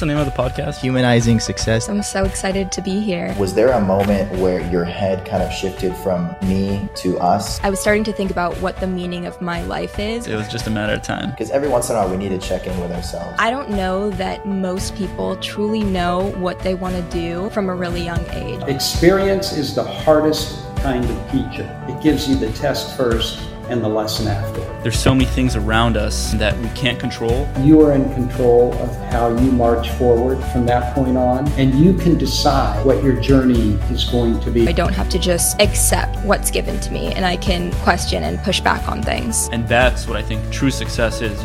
What's the name of the podcast? Humanizing Success. I'm so excited to be here. Was there a moment where your head kind of shifted from me to us? I was starting to think about what the meaning of my life is. It was just a matter of time. Because every once in a while we need to check in with ourselves. I don't know that most people truly know what they want to do from a really young age. Experience is the hardest kind of teacher. It gives you the test first and the lesson after. There's so many things around us that we can't control. You are in control of how you march forward from that point on, and you can decide what your journey is going to be. I don't have to just accept what's given to me, and I can question and push back on things. And that's what I think true success is.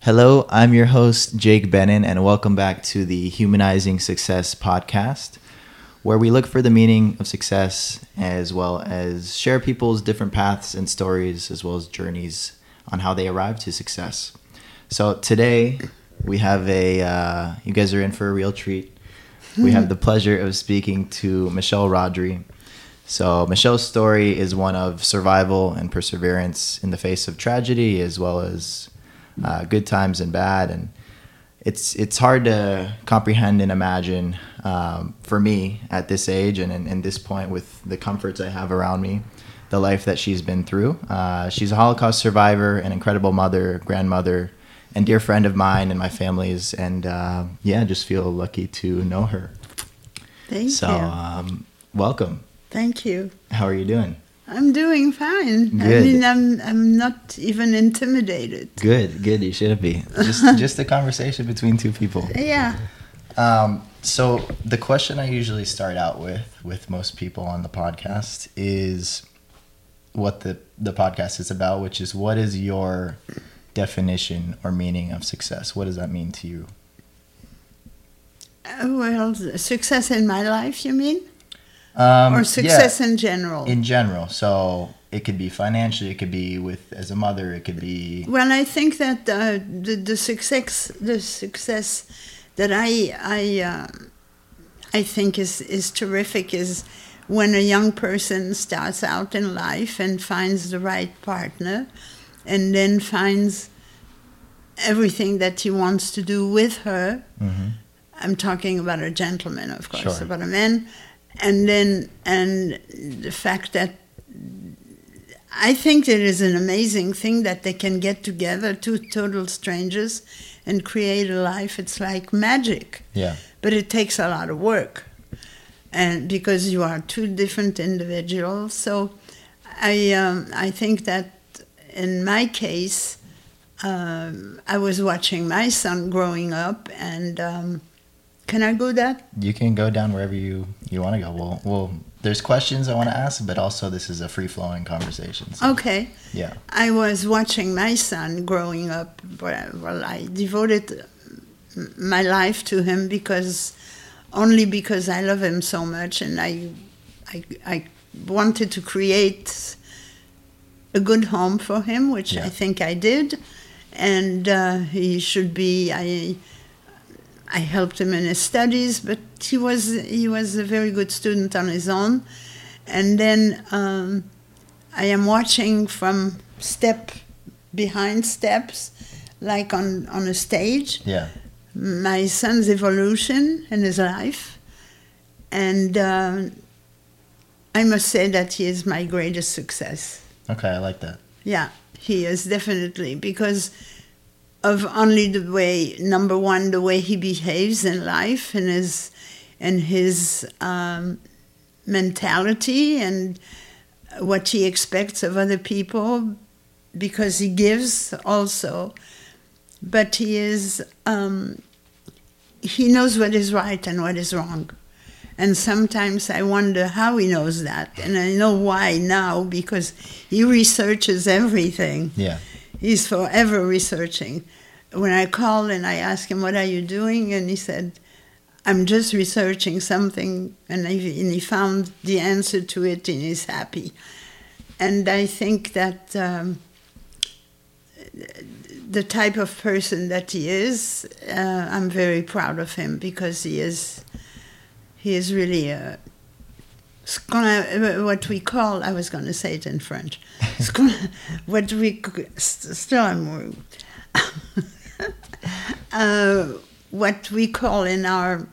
Hello, I'm your host, Jake Bennon, and welcome back to the Humanizing Success podcast where we look for the meaning of success as well as share people's different paths and stories as well as journeys on how they arrived to success. So today we have a, uh, you guys are in for a real treat. We have the pleasure of speaking to Michelle Rodri. So Michelle's story is one of survival and perseverance in the face of tragedy as well as uh, good times and bad. And it's it's hard to comprehend and imagine um, for me at this age and in, this point with the comforts I have around me, the life that she's been through. Uh, she's a Holocaust survivor, an incredible mother, grandmother, and dear friend of mine and my family's. And uh, yeah, just feel lucky to know her. Thank so, you. So, um, welcome. Thank you. How are you doing? I'm doing fine. Good. I mean, I'm I'm not even intimidated. Good, good. You shouldn't be. Just just a conversation between two people. Yeah. Um, so the question I usually start out with with most people on the podcast is what the the podcast is about, which is what is your definition or meaning of success? What does that mean to you? Uh, well, success in my life, you mean? Um, or success yeah, in general? In general. So it could be financially, it could be with as a mother, it could be. Well, I think that uh, the the success the success that I I uh, I think is is terrific is when a young person starts out in life and finds the right partner, and then finds everything that he wants to do with her. Mm-hmm. I'm talking about a gentleman, of course, sure. about a man, and then and the fact that I think it is an amazing thing that they can get together, two total strangers, and create a life. It's like magic. Yeah. But it takes a lot of work, and because you are two different individuals. So, I um, I think that in my case, um, I was watching my son growing up, and um, can I go that? You can go down wherever you you want to go. Well, well, there's questions I want to ask, but also this is a free flowing conversation. So, okay. Yeah. I was watching my son growing up. Well, I devoted my life to him because only because I love him so much, and I, I, I wanted to create a good home for him, which yeah. I think I did, and uh, he should be. I. I helped him in his studies, but he was he was a very good student on his own. And then um, I am watching from step behind steps, like on on a stage. Yeah. My son's evolution in his life, and uh, I must say that he is my greatest success. Okay, I like that. Yeah, he is definitely because of only the way number one the way he behaves in life and his and his um, mentality and what he expects of other people because he gives also. But he is um, he knows what is right and what is wrong. And sometimes i wonder how he knows that. And i know why now because he researches everything. Yeah he's forever researching. When I called and I asked him, What are you doing? And he said, I'm just researching something. And he, and he found the answer to it and he's happy. And I think that um, the type of person that he is, uh, I'm very proud of him because he is, he is really a, what we call, I was going to say it in French, what we still I'm uh, what we call in our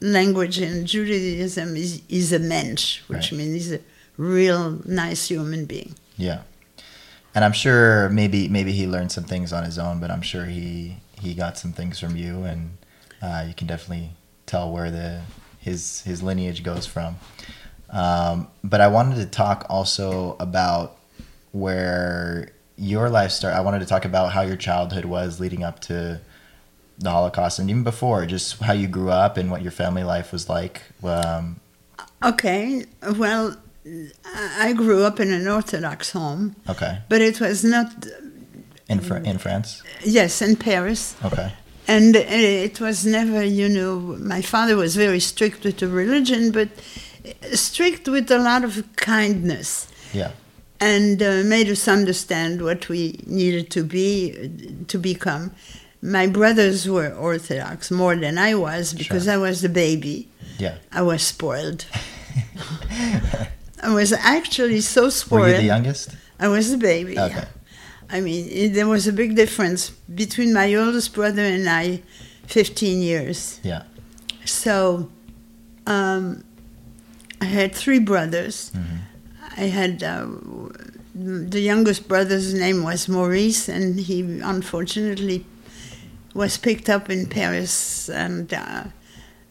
language in Judaism is, is a mensch, which Right. means he's a real nice human being. Yeah. And I'm sure maybe maybe he learned some things on his own, but I'm sure he he got some things from you, and uh, you can definitely tell where the his his lineage goes from. Um, but I wanted to talk also about where your life started. I wanted to talk about how your childhood was leading up to the Holocaust, and even before, just how you grew up and what your family life was like. Um, Okay, well, I grew up in an Orthodox home, okay, but it was not, in Fr- in France. yes, in Paris. Okay, And it was never, you know, my father was very strict with the religion, but strict with a lot of kindness yeah, and uh, made us understand what we needed to be, to become. My brothers were Orthodox more than I was because Sure. I was the baby. yeah. I was spoiled. I was actually so spoiled. Were you the youngest? I was the baby. Okay. I mean, it, there was a big difference between my oldest brother and I, 15 years. Yeah. So um, I had three brothers. Mm-hmm. I had uh, the youngest brother's name was Maurice, and he unfortunately was picked up in Paris and uh,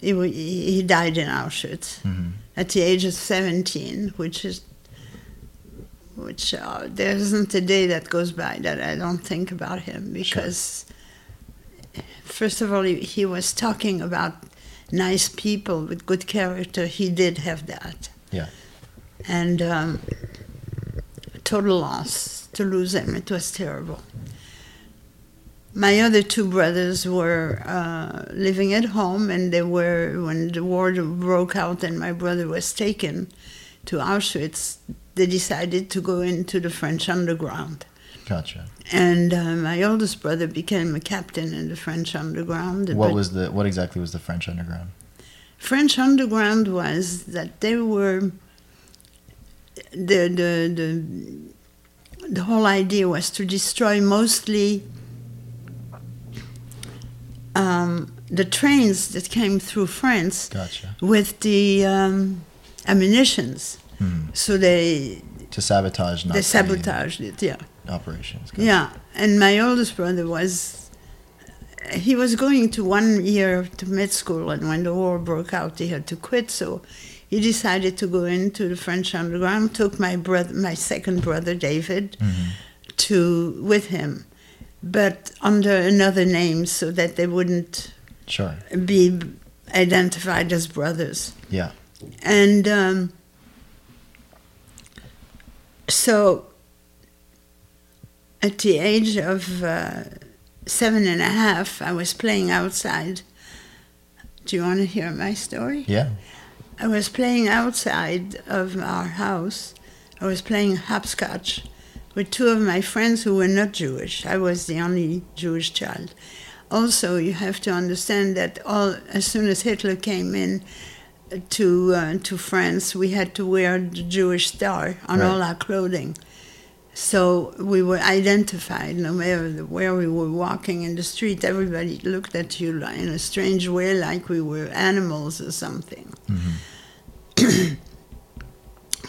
he, he died in Auschwitz hmm at the age of 17, which is which uh, there isn't a day that goes by that I don't think about him because first of all he, he was talking about nice people with good character he did have that Yeah. and um, total loss to lose him it was terrible my other two brothers were uh, living at home, and they were when the war broke out and my brother was taken to Auschwitz. They decided to go into the French underground, Gotcha. and uh, my oldest brother became a captain in the French underground. What was the what exactly was the French underground? French underground was that they were the the the the whole idea was to destroy mostly um, the trains that came through France Gotcha. with the um, ammunitions. Hmm. So they To sabotage Nazi they sabotaged it. Yeah. Operations. Gotcha. Yeah, and my oldest brother was. He was going to one year to med school, and when the war broke out, he had to quit. So he decided to go into the French underground. Took my brother, my second brother David, Mhm. to with him, but under another name, so that they wouldn't Sure. be identified as brothers. Yeah. And um, so at the age of uh, seven and a half, I was playing outside. Do you want to hear my story? Yeah. I was playing outside of our house. I was playing hopscotch with two of my friends who were not Jewish. I was the only Jewish child. Also, you have to understand that all as soon as Hitler came in to uh, to France, we had to wear the Jewish star on Right. all our clothing. So we were identified no matter where we were walking in the street. Everybody looked at you in a strange way, like we were animals or something.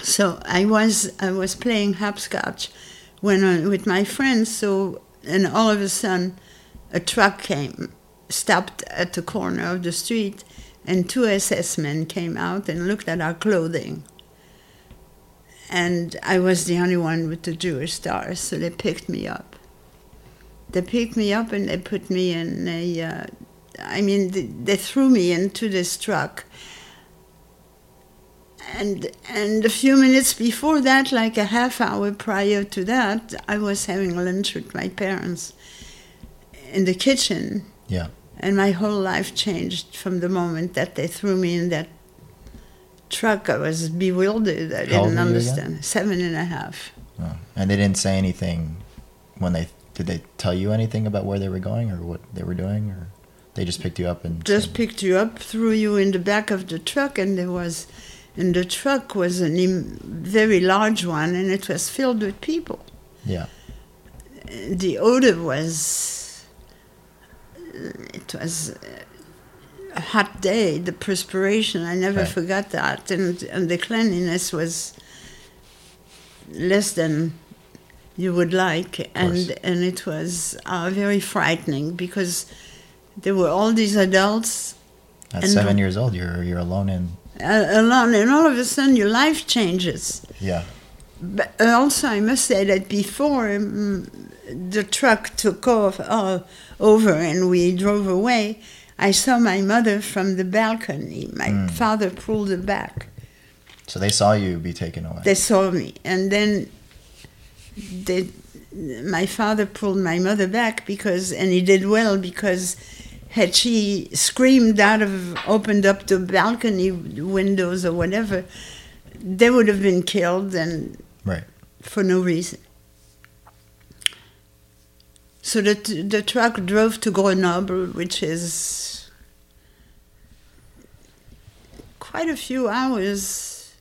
so I was I was playing hopscotch when uh, with my friends. So and all of a sudden, a truck came, stopped at the corner of the street, and two SS men came out and looked at our clothing. And I was the only one with the Jewish stars, so they picked me up. They picked me up and they put me in a. Uh, I mean, they, they threw me into this truck and and a few minutes before that, like a half hour prior to that, I was having lunch with my parents in the kitchen, Yeah. and my whole life changed from the moment that they threw me in that truck. I was bewildered. I didn't were you again? understand. Seven and a half. Oh. And they didn't say anything when they did they tell you anything about where they were going or what they were doing or they just picked you up and Just said- picked you up, threw you in the back of the truck, and there was, and the truck was a very large one, and it was filled with people. yeah. the odor was it was hot day. The perspiration, I never Right. forgot that, and and the cleanliness was less than you would like, and and it was uh, very frightening because there were all these adults At And seven years old, you're you're alone in. uh, alone, and all of a sudden your life changes. Yeah. But also, I must say that before um, the truck took off uh, over and we drove away, I saw my mother from the balcony. My Mm. father pulled her back. So they saw you be taken away. They saw me, and then they, my father pulled my mother back because, and he did well because had she screamed out of, opened up the balcony windows or whatever, they would have been killed and right. for no reason. So the, the truck drove to Grenoble, which is quite a few hours,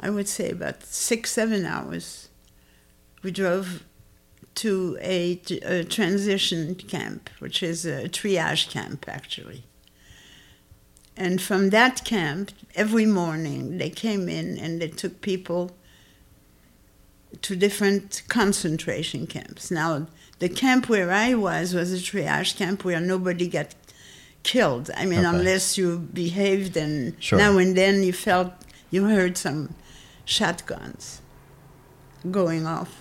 I would say about six, seven hours. We drove to a, transition camp, which is a triage camp actually. And from that camp, every morning they came in and they took people to different concentration camps. Now, the camp where I was was a triage camp where nobody got killed. I mean, Okay. unless you behaved and Sure. now and then you felt you heard some shotguns going off.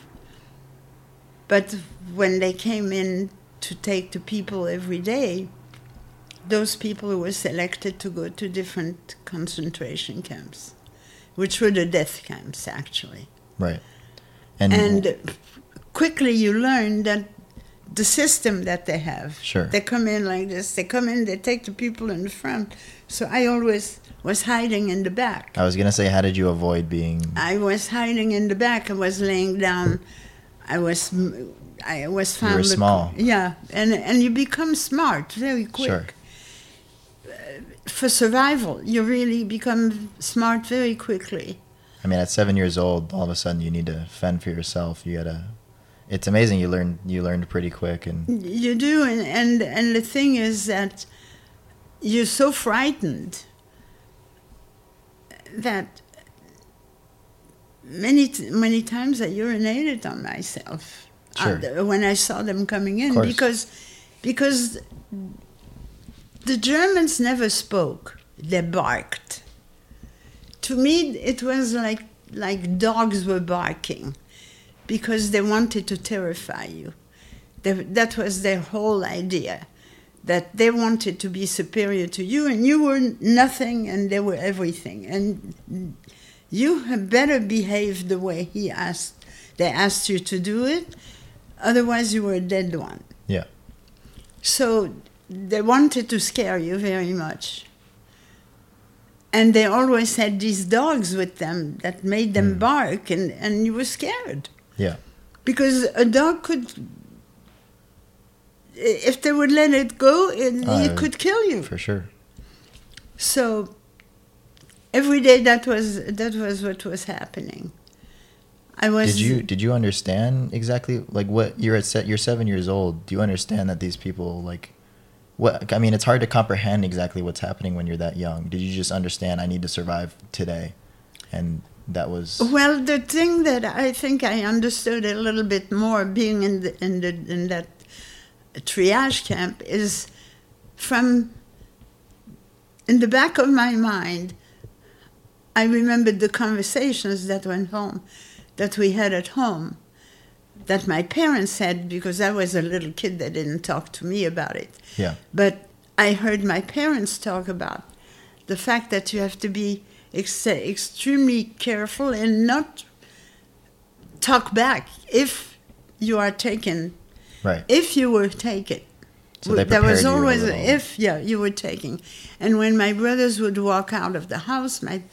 But when they came in to take the people every day, those people were selected to go to different concentration camps, which were the death camps actually. Right. And, And quickly you learn that the system that they have, Sure. they come in like this, they come in, they take the people in the front. So I always was hiding in the back. I was gonna say, how did you avoid being? I was hiding in the back. I was laying down. I was, I was You were found. small. Yeah, and and you become smart very quick. Sure. For survival, you really become smart very quickly. I mean, at seven years old, all of a sudden you need to fend for yourself. You gotta. It's amazing. You learned. You learned pretty quick, and You do, and and, and the thing is that you're so frightened that many t- many times I urinated on myself uh, Sure. when I saw them coming in because because the Germans never spoke; they barked. To me, it was like like dogs were barking because they wanted to terrify you. They, that was their whole idea that they wanted to be superior to you and you were nothing and they were everything. And you had better behave the way he asked they asked you to do it otherwise you were a dead one. Yeah, so they wanted to scare you very much. And they always had these dogs with them that made them mm. bark and, and you were scared yeah, because a dog could if they would let it go it, Uh, it could kill you for sure. so every day that was that was what was happening i was Did you did you understand exactly like what you're at? Se- you're seven years old. Do you understand that these people like? What I mean, it's hard to comprehend exactly what's happening when you're that young. Did you just understand? I need to survive today, and that was well the thing that i think i understood a little bit more being in the, in the in that triage camp is from in the back of my mind i remembered the conversations that went home that we had at home that my parents had because i was a little kid they didn't talk to me about it. Yeah, but I heard my parents talk about the fact that you have to be ex- extremely careful and not talk back if you are taken. right. If you were taken. So they there was prepared you a always little. if yeah you were taking, and when my brothers would walk out of the house, my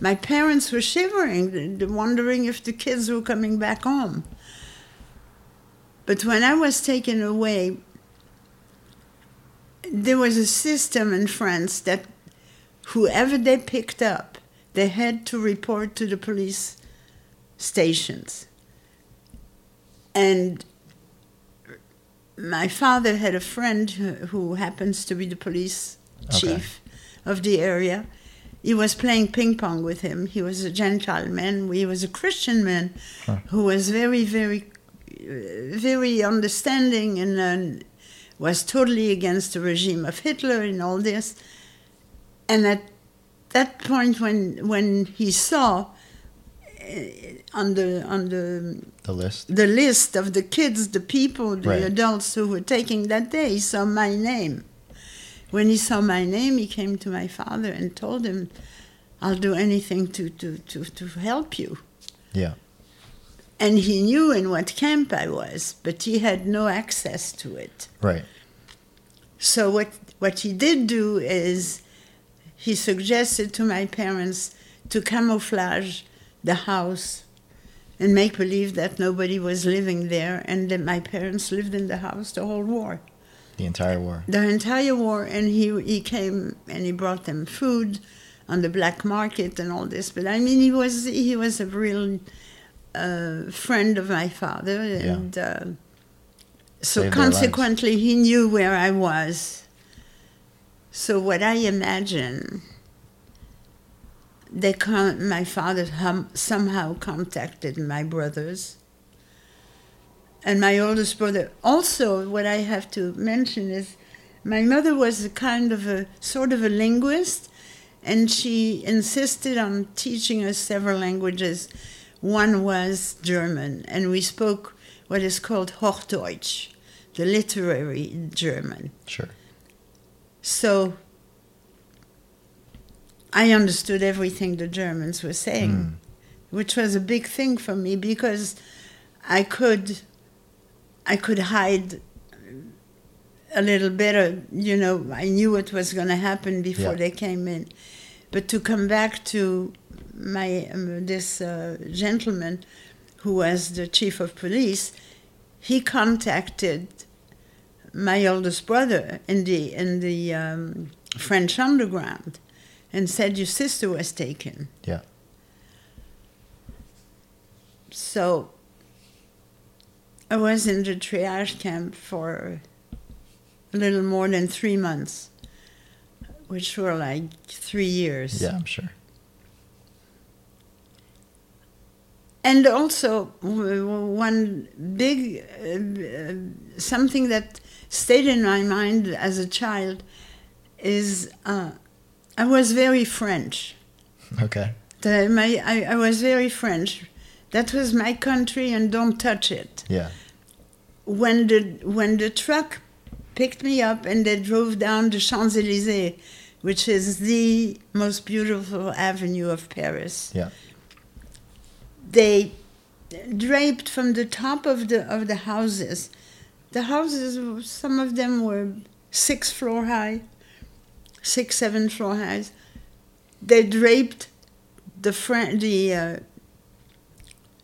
my parents were shivering, wondering if the kids were coming back home. But when I was taken away, there was a system in France that whoever they picked up, they had to report to the police stations. And my father had a friend who, happens to be the police Okay. chief of the area. He was playing ping pong with him. He was a Gentile man. He was a Christian man who was very, very, very understanding and uh, was totally against the regime of Hitler and all this. And at that point, when when he saw uh, on the on the The list. the list of the kids, the people, the Right. adults who were taking that day, he saw my name. When he saw my name, he came to my father and told him, I'll do anything to, to, to, to help you. Yeah. And he knew in what camp I was, but he had no access to it. Right. So what what he did do is he suggested to my parents to camouflage the house and make believe that nobody was living there and that my parents lived in the house the whole war. The entire war. The entire war and he he came and he brought them food on the black market and all this. But I mean he was he was a real uh, friend of my father and uh, so Saved consequently he knew where I was. So what I imagine, they con- my father hum- somehow contacted my brothers and my oldest brother. Also, what I have to mention is my mother was a kind of a sort of a linguist, and she insisted on teaching us several languages. One was German, and we spoke what is called Hochdeutsch, the literary German. Sure. So I understood everything the Germans were saying, which was a big thing for me because I could I could hide a little better, you know, I knew what was going to happen before Yeah. they came in. But to come back to my um, this uh, gentleman who was the chief of police, he contacted my oldest brother in the in the um, French underground and said your sister was taken. Yeah. So I was in the triage camp for a little more than three months, which were like three years. Yeah, I'm sure. And also, one big uh, something that stayed in my mind as a child is uh, I was very French. Okay. The, my, I, I was very French. That was my country, and don't touch it. Yeah. When the when the truck picked me up and they drove down the Champs Elysees, which is the most beautiful avenue of Paris, Yeah. they draped from the top of the of the houses. The houses, some of them were six floor high, six seven floor highs. They draped the the uh,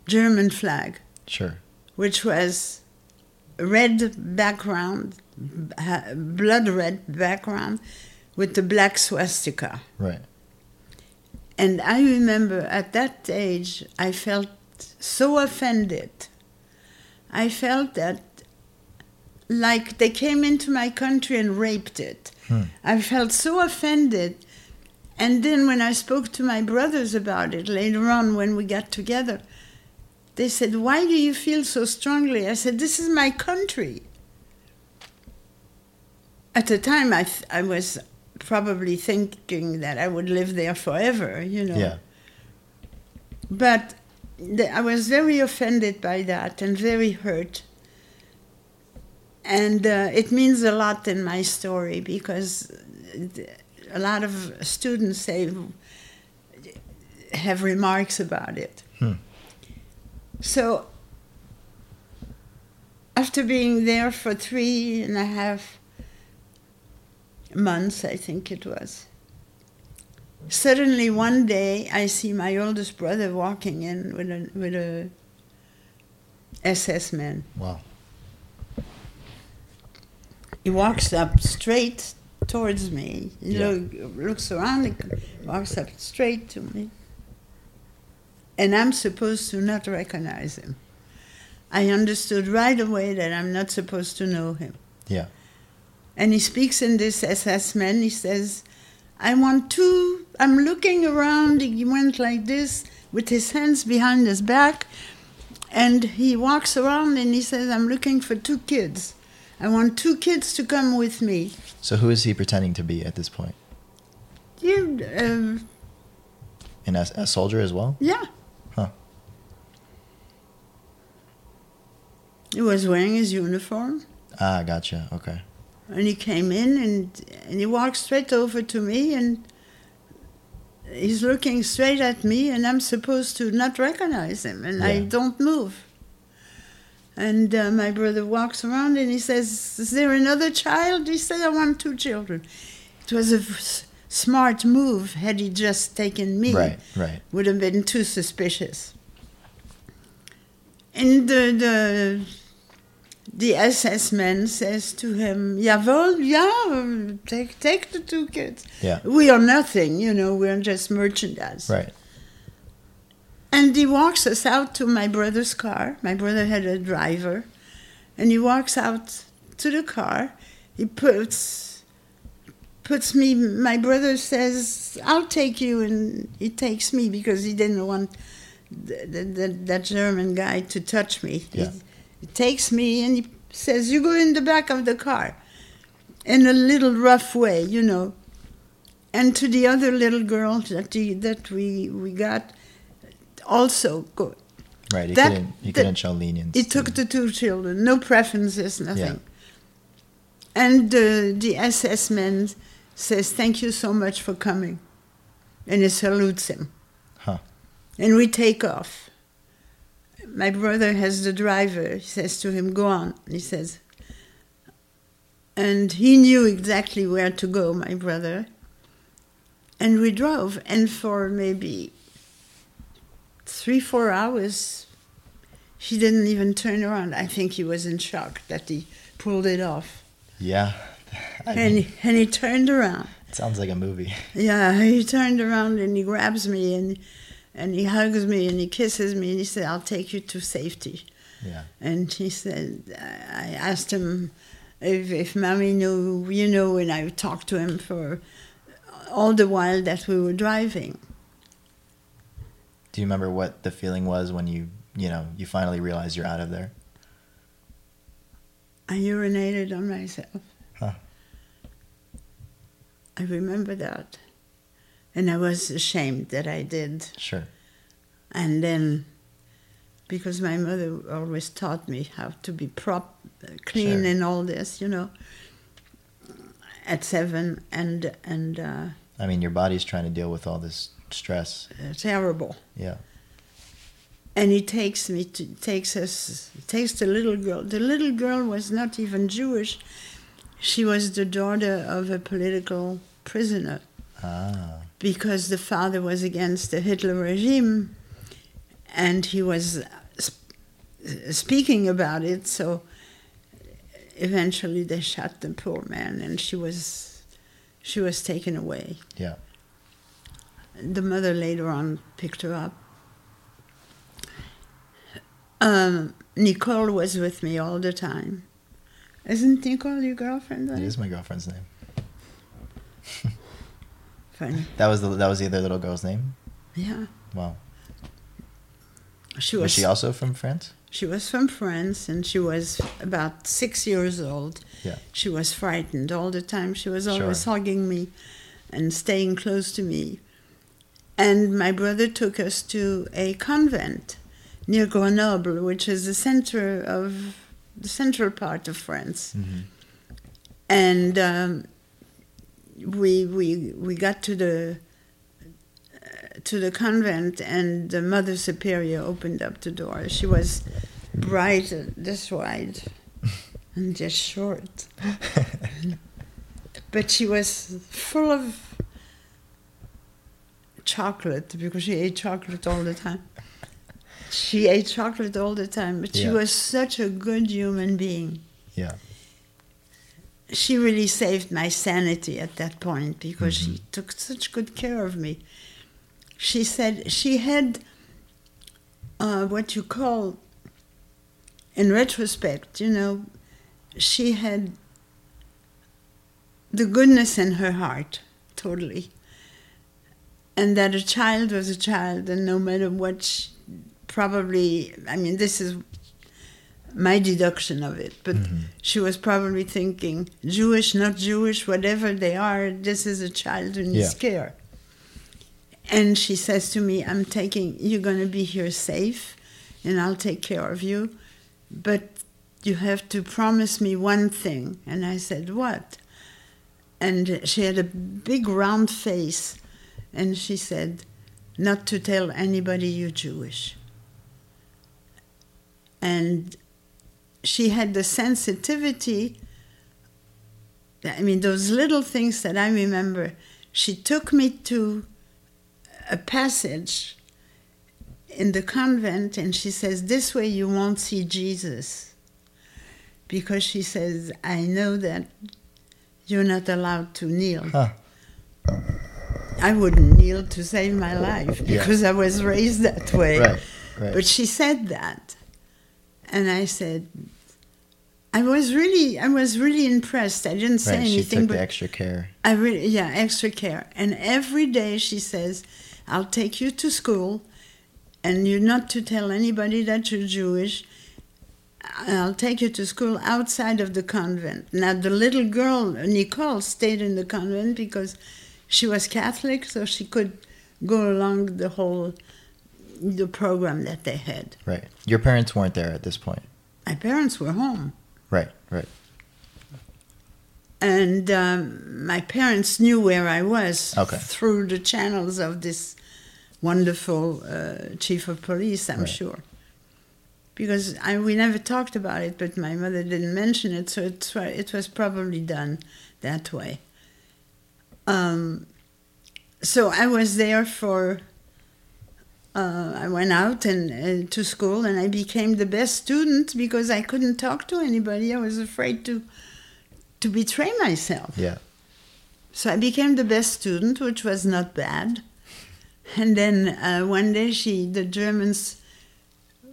German flag, Sure. which was red background, blood red background, with the black swastika. Right. And I remember at that age, I felt so offended. I felt that like they came into my country and raped it. Hmm. I felt so offended. And then when I spoke to my brothers about it later on when we got together, they said, Why do you feel so strongly? I said, This is my country. At the time, I, th- I was probably thinking that I would live there forever, you know. Yeah. But the, I was very offended by that and very hurt. And uh, it means a lot in my story because a lot of students say have remarks about it. Hmm. So after being there for three and a half months, I think it was. Suddenly one day I see my oldest brother walking in with a with a SS man. Wow. He walks up straight towards me. He Yeah. look, looks around, he walks up straight to me. And I'm supposed to not recognize him. I understood right away that I'm not supposed to know him. Yeah. And he speaks in this assessment. He says, I want two. I'm looking around. He went like this with his hands behind his back. And he walks around and he says, I'm looking for two kids. I want two kids to come with me. So who is he pretending to be at this point? You, uh, And as a soldier as well? yeah. Huh. He was wearing his uniform. Ah, gotcha. Okay. And he came in and, and he walked straight over to me and he's looking straight at me and I'm supposed to not recognize him and I don't move. And uh, my brother walks around and he says, Is there another child? He said, I want two children. It was a s- smart move had he just taken me. Right, right. Would have been too suspicious. And the, the the SS man says to him, Jawohl, yeah, take, take the two kids. Yeah. We are nothing, you know, we're just merchandise. Right. And he walks us out to my brother's car. My brother had a driver. And he walks out to the car. He puts puts me my brother says, I'll take you and he takes me because he didn't want the, the, the, that German guy to touch me. Yeah. He, he takes me and he says, You go in the back of the car. In a little rough way, you know. And to the other little girl that he, that we we got also good. Right. He That- couldn't he couldn't show lenience. He took the two children, no preferences, nothing. Yeah. And uh, the SS man says, Thank you so much for coming. And he salutes him. Huh. And we take off. My brother has the driver. He says to him, Go on. He says, and he knew exactly where to go, my brother. And we drove. And for maybe three, four hours, he didn't even turn around. I think he was in shock that he pulled it off. Yeah. I And, mean, and he turned around. it sounds like a movie. Yeah, he turned around and he grabs me and and he hugs me and he kisses me and he said, "I'll take you to safety." Yeah. And he said, I asked him if, if Mommy knew, you know, and I talked to him for all the while that we were driving. Do you remember what the feeling was when you you know you finally realized you're out of there? I urinated on myself. Huh. I remember that. And I was ashamed that I did. Sure. And then, because my mother always taught me how to be prop, clean Sure. and all this, you know, at seven, and and uh, I mean, your body's trying to deal with all this stress. terrible. Yeah. And he takes me to takes us takes the little girl. The little girl was not even Jewish. She was the daughter of a political prisoner Ah. because the father was against the Hitler regime and he was sp- speaking about it. So eventually they shot the poor man and she was she was taken away. Yeah. The mother later on picked her up. Um, Nicole was with me all the time. Isn't Nicole your girlfriend? It is my girlfriend's name. Funny. That was the that was the other little girl's name. Yeah. Wow. She Was was she also from France? She was from France and she was about six years old. Yeah. She was frightened all the time. She was always Sure. hugging me and staying close to me. And my brother took us to a convent near Grenoble, which is the center of the central part of France. Mhm. And um, we, we, we got to the to the convent and the mother superior opened up the door she was bright uh, this wide and just short but she was full of chocolate because she ate chocolate all the time she ate chocolate all the time but she Yeah. was such a good human being Yeah. she really saved my sanity at that point because she took such good care of me. She said she had uh, what you call in retrospect, you know, she had the goodness in her heart, totally. And that a child was a child, and no matter what, she, probably, I mean, this is my deduction of it, but Mm-hmm. she was probably thinking, Jewish, not Jewish, whatever they are, this is a child who needs Yeah. care. And she says to me, I'm taking, you're going to be here safe, and I'll take care of you, but you have to promise me one thing. And I said, What? And she had a big round face, and she said, Not to tell anybody you're Jewish. And she had the sensitivity. I mean, those little things that I remember. She took me to a passage in the convent and she says, This way you won't see Jesus. Because she says, I know that you're not allowed to kneel. Huh. I wouldn't kneel to save my life Yeah. because I was raised that way. Right. Right. But she said that. And I said, I was really, I was really impressed. I didn't say right. She anything, took but the extra care. I really, yeah, extra care. And every day she says, I'll take you to school, and you're not to tell anybody that you're Jewish. I'll take you to school outside of the convent. Now, the little girl, Nicole, stayed in the convent because she was Catholic, so she could go along the whole the program that they had. Right. Your parents weren't there at this point. My parents were home. Right. Right. and um, my parents knew where I was Okay. through the channels of this wonderful uh, chief of police, I'm Right. sure. Because I, we never talked about it, but my mother didn't mention it, so it's, why- it was probably done that way. Um, so I was there for. Uh, I went out and uh, to school, and I became the best student because I couldn't talk to anybody. I was afraid to to betray myself. Yeah. So I became the best student, which was not bad. And then uh, one day, she, the Germans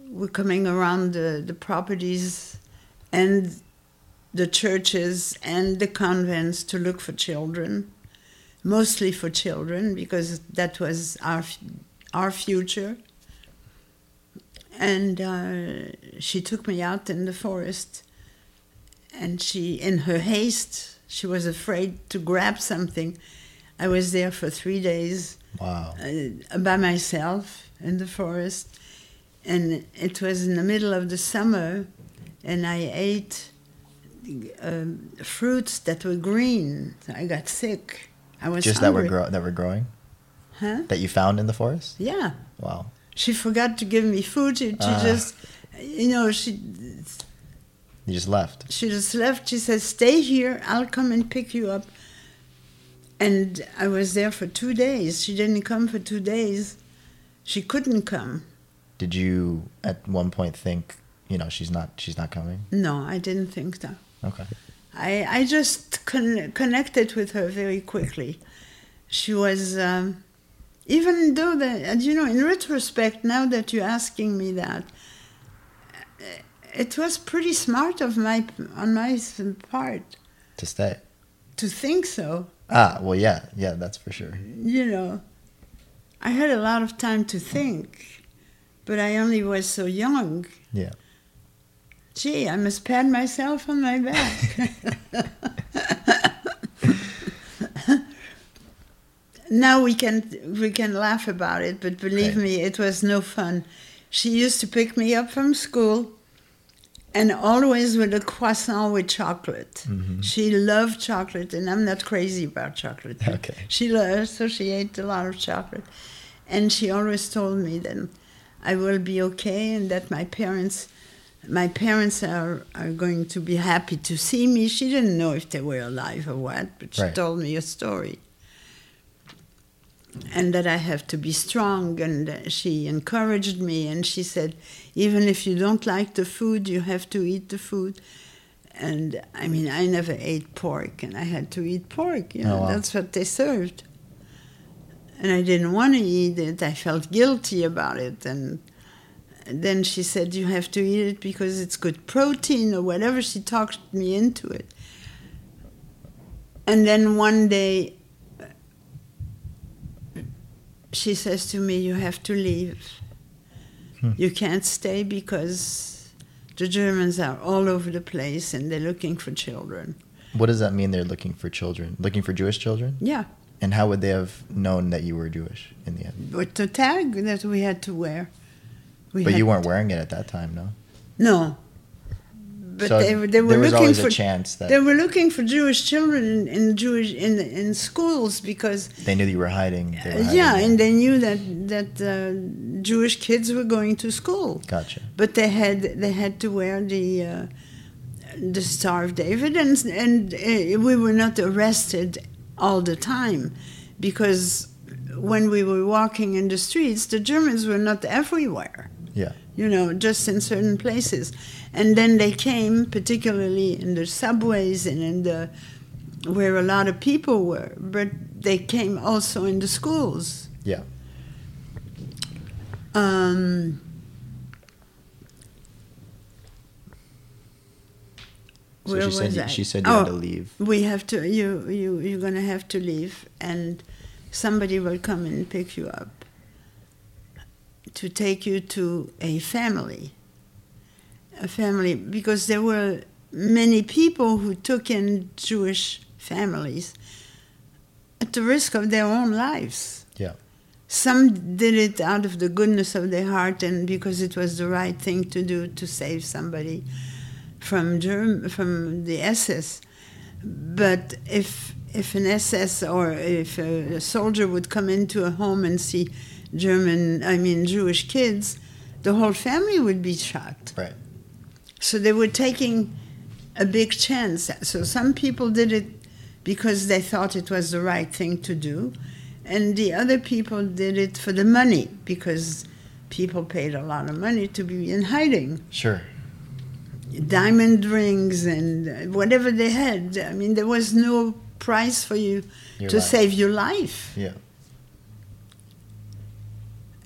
were coming around the, the properties and the churches and the convents to look for children, mostly for children, because that was our, our future. And uh, she took me out in the forest and she in her haste she was afraid to grab something i was there for three days Wow. uh, by myself in the forest and it was in the middle of the summer and i ate um, fruits that were green i got sick i was Just that were hungry. that were growing huh that you found in the forest. yeah Wow. she forgot to give me food she, she Ah. just you know she You just left. she just left. She said, "Stay here. I'll come and pick you up." And I was there for two days. She didn't come for two days. She couldn't come. Did you at one point think, you know, she's not she's not coming? No, I didn't think so. Okay. I I just con- connected with her very quickly. She was, um, even though that and you know, in retrospect, now that you're asking me that, it was pretty smart of my on my part To stay. to think so. Ah, well, yeah, yeah, that's for sure. you know, I had a lot of time to think, but I only was so young. Yeah. Gee, I must pat myself on my back. now we can we can laugh about it, but believe Right. me, it was no fun. She used to pick me up from school, and always with a croissant with chocolate. Mm-hmm. She loved chocolate, and I'm not crazy about chocolate. Okay. She loved, so she ate a lot of chocolate, and she always told me that I will be okay, and that my parents. My parents are, are going to be happy to see me. She didn't know if they were alive or what, but she Right. told me a story and that I have to be strong. And she encouraged me, and she said, even if you don't like the food, you have to eat the food. And I mean, I never ate pork, and I had to eat pork. You oh, know, Oh, wow. that's what they served. And I didn't want to eat it. I felt guilty about it, and then she said, You have to eat it because it's good protein or whatever. She talked me into it. And then one day, she says to me, You have to leave. Hmm. You can't stay because the Germans are all over the place and they're looking for children. What does that mean? They're looking for children, looking for Jewish children. Yeah, And how would they have known that you were Jewish in the end? with the tag that we had to wear. We But you weren't wearing it at that time, no. No. But so they, were- they were there was looking always for a chance that they were looking for Jewish children in, in Jewish in in schools because they knew you were hiding. Were yeah, and they knew that that uh, Jewish kids were going to school. Gotcha. But they had they had to wear the uh, the Star of David, and and uh, we were not arrested all the time because when we were walking in the streets, the Germans were not everywhere Yeah. you know, just in certain places. And then they came, particularly in the subways and in the where a lot of people were, but they came also in the schools. Yeah. Um, So where she was said I? she said you oh, had to leave. We have to. You you you're gonna have to leave, and somebody will come and pick you up to take you to a family. A family because there were many people who took in Jewish families at the risk of their own lives. Yeah. Some did it out of the goodness of their heart and because it was the right thing to do to save somebody from germ from the SS. But if if an SS or if a, a soldier would come into a home and see German, I mean Jewish kids, the whole family would be shot. Right. So they were taking a big chance. So some people did it because they thought it was the right thing to do, and the other people did it for the money because people paid a lot of money to be in hiding. Sure. Diamond rings and uh, whatever they had. I mean, there was no price for you to save your life. Yeah.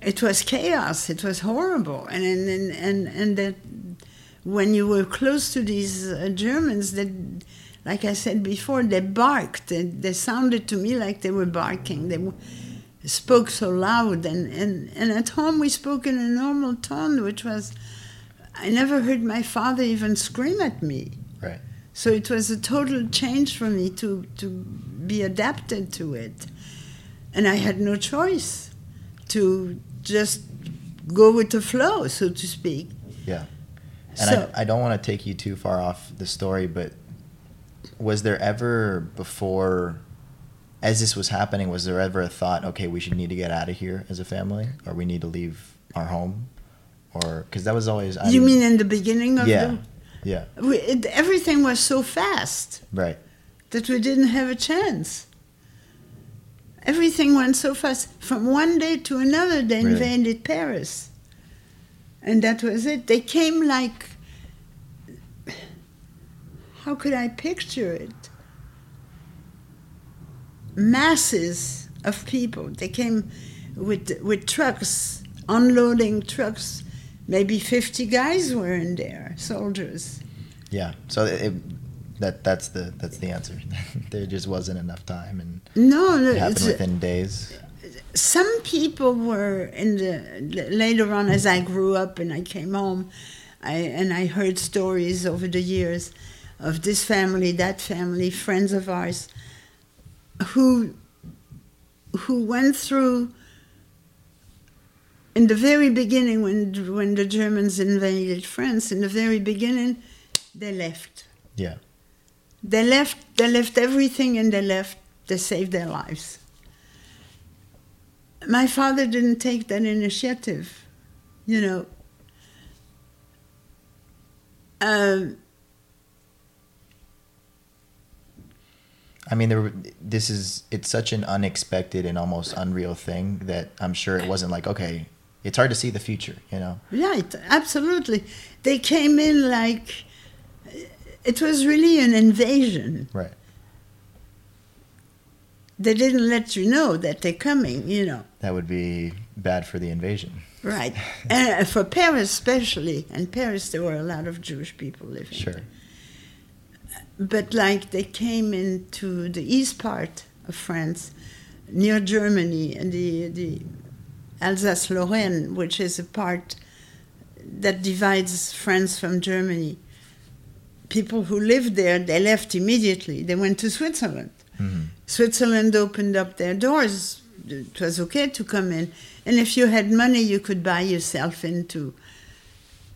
It was chaos. It was horrible, and and and and, and that when you were close to these uh, Germans, that, like I said before, they barked. They, they sounded to me like they were barking. They w- spoke so loud, and and and at home we spoke in a normal tone, which was. I never heard my father even scream at me. Right. So it was a total change for me to, to be adapted to it. And I had no choice to just go with the flow, so to speak. Yeah. And So- I, I don't want to take you too far off the story, but was there ever before, as this was happening, was there ever a thought, okay, we should need to get out of here as a family, or we need to leave our home, or because that was always. I you mean in the beginning of Yeah. Yeah. We, it, everything was so fast Right. that we didn't have a chance. Everything went so fast. From one day to another, they Really? invaded Paris. And that was it. They came like. How could I picture it? Masses of people. They came with, with trucks, unloading trucks. Maybe 50 guys were in there, soldiers. Yeah. So it, that that's the that's the answer. there just wasn't enough time, and No, it happened within days. some people were in the later on as I grew up and I came home, I and I heard stories over the years of this family, that family, friends of ours, who who went through in the very beginning when when the Germans invaded France. In the very beginning, they left. Yeah. They left. They left everything, and they left. They saved their lives. My father didn't take that initiative, you know. Um, I mean, there, this is it's such an unexpected and almost unreal thing that I'm sure it wasn't like okay, it's hard to see the future, you know. right, absolutely. They came in like it was really an invasion. Right. they didn't let you know that they're coming, you know. That would be bad for the invasion. Right. and uh, for Paris, especially. In Paris, there were a lot of Jewish people living. Sure. But like they came into the east part of France, near Germany, and the, the Alsace Lorraine, which is a part that divides France from Germany. People who lived there, they left immediately. They went to Switzerland. Mhm. Switzerland opened up their doors. It was okay to come in. And if you had money, you could buy yourself into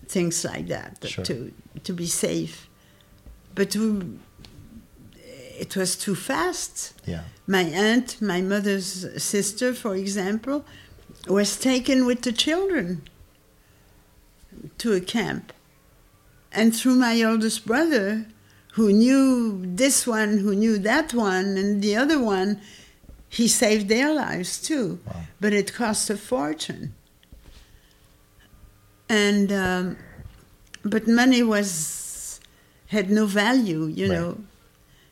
things like that Sure. to, to be safe. But we, it was too fast. Yeah. My aunt, my mother's sister, for example, was taken with the children to a camp. And through my oldest brother, who knew this one, who knew that one, and the other one, he saved their lives too. Wow. But it cost a fortune. And, um, but money was, had no value, you Right. know.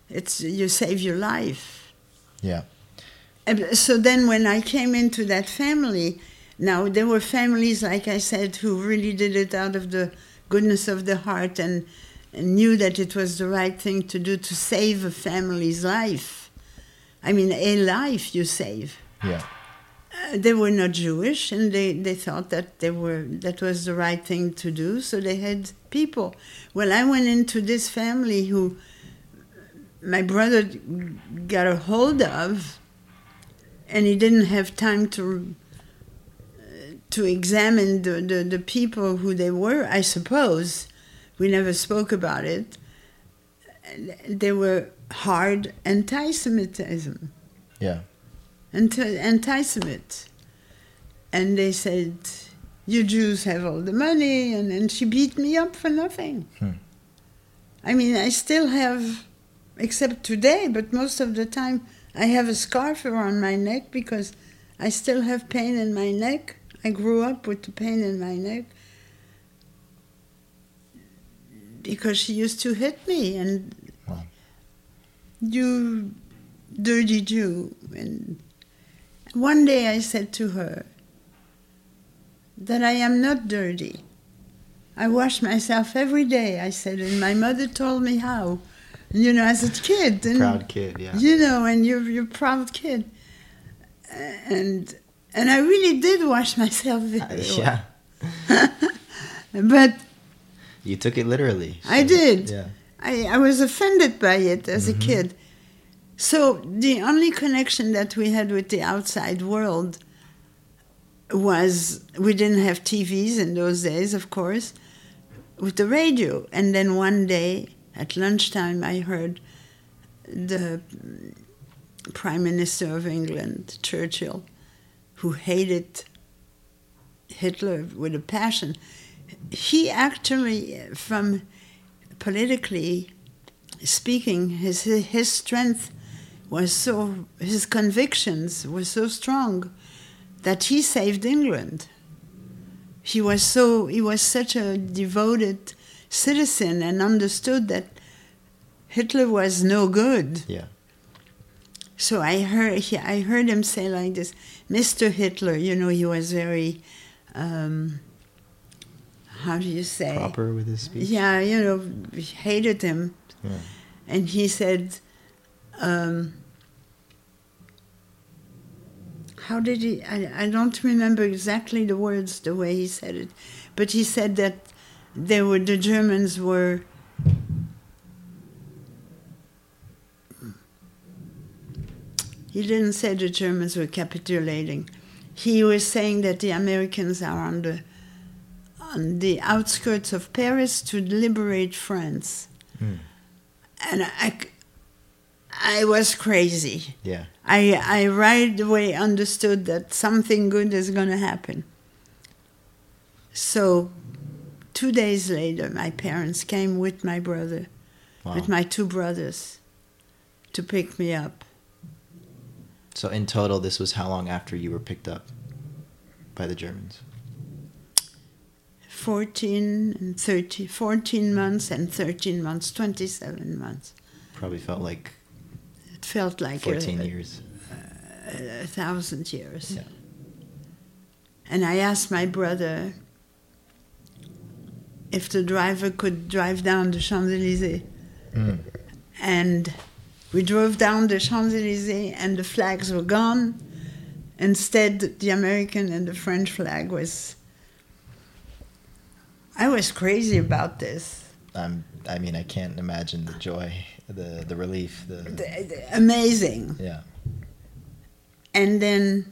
It's, you save your life. Yeah. So then when I came into that family, now there were families, like I said, who really did it out of the goodness of the heart and, and knew that it was the right thing to do to save a family's life. I mean, a life you save. Yeah. Uh, they were not Jewish, and they, they thought that they were that was the right thing to do. So they had people. Well, I went into this family who my brother got a hold of, and he didn't have time to to examine the, the, the people who they were. I suppose we never spoke about it. They were hard anti-Semitism Yeah. anti- anti-Semite. And they said, you Jews have all the money, and, and she beat me up for nothing. Hmm. I mean, I still have, except today, but most of the time, I have a scarf around my neck because I still have pain in my neck. I grew up with the pain in my neck because she used to hit me and Wow. you dirty Jew. And one day I said to her that I am not dirty. I wash myself every day, I said, and my mother told me how. You know, as a kid. And, Proud kid. Yeah. You know, and you're, you're a proud kid. And, and I really did wash myself well. yeah. But You took it literally. I did. Yeah. I, I was offended by it as a mm-hmm. kid. So the only connection that we had with the outside world was we didn't have TVs in those days, of course, with the radio. And then one day at lunchtime, I heard the Prime Minister of England, Churchill, who hated Hitler with a passion. He actually, from politically speaking, his his strength was so his convictions were so strong that he saved England. He was so he was such a devoted citizen and understood that Hitler was no good. Yeah. So I heard he, I heard him say like this, Mr. Hitler. You know, he was very, um, how do you say? Proper with his speech. Yeah, you know, hated him, Yeah. and he said, um, how did he? I, I don't remember exactly the words the way he said it, but he said that they were the Germans were. He didn't say the Germans were capitulating. He was saying that the Americans are on the on the outskirts of Paris to liberate France. Mm. And I, I was crazy. Yeah. I, I right away understood that something good is going to happen. So, two days later, my parents came with my brother, Wow. with my two brothers, to pick me up. So in total, this was how long after you were picked up by the Germans? 14 and 30, 14 months and 13 months, 27 months. Probably felt like It felt like 14 a, years. a, a thousand years. Yeah. And I asked my brother if the driver could drive down the Champs Elysees. Mm. And we drove down the Champs Elysees, and the flags were gone. Instead, the American and the French flag was. I was crazy about this. I'm. I mean, I can't imagine the joy, the the relief, the, The- the- amazing. yeah. And then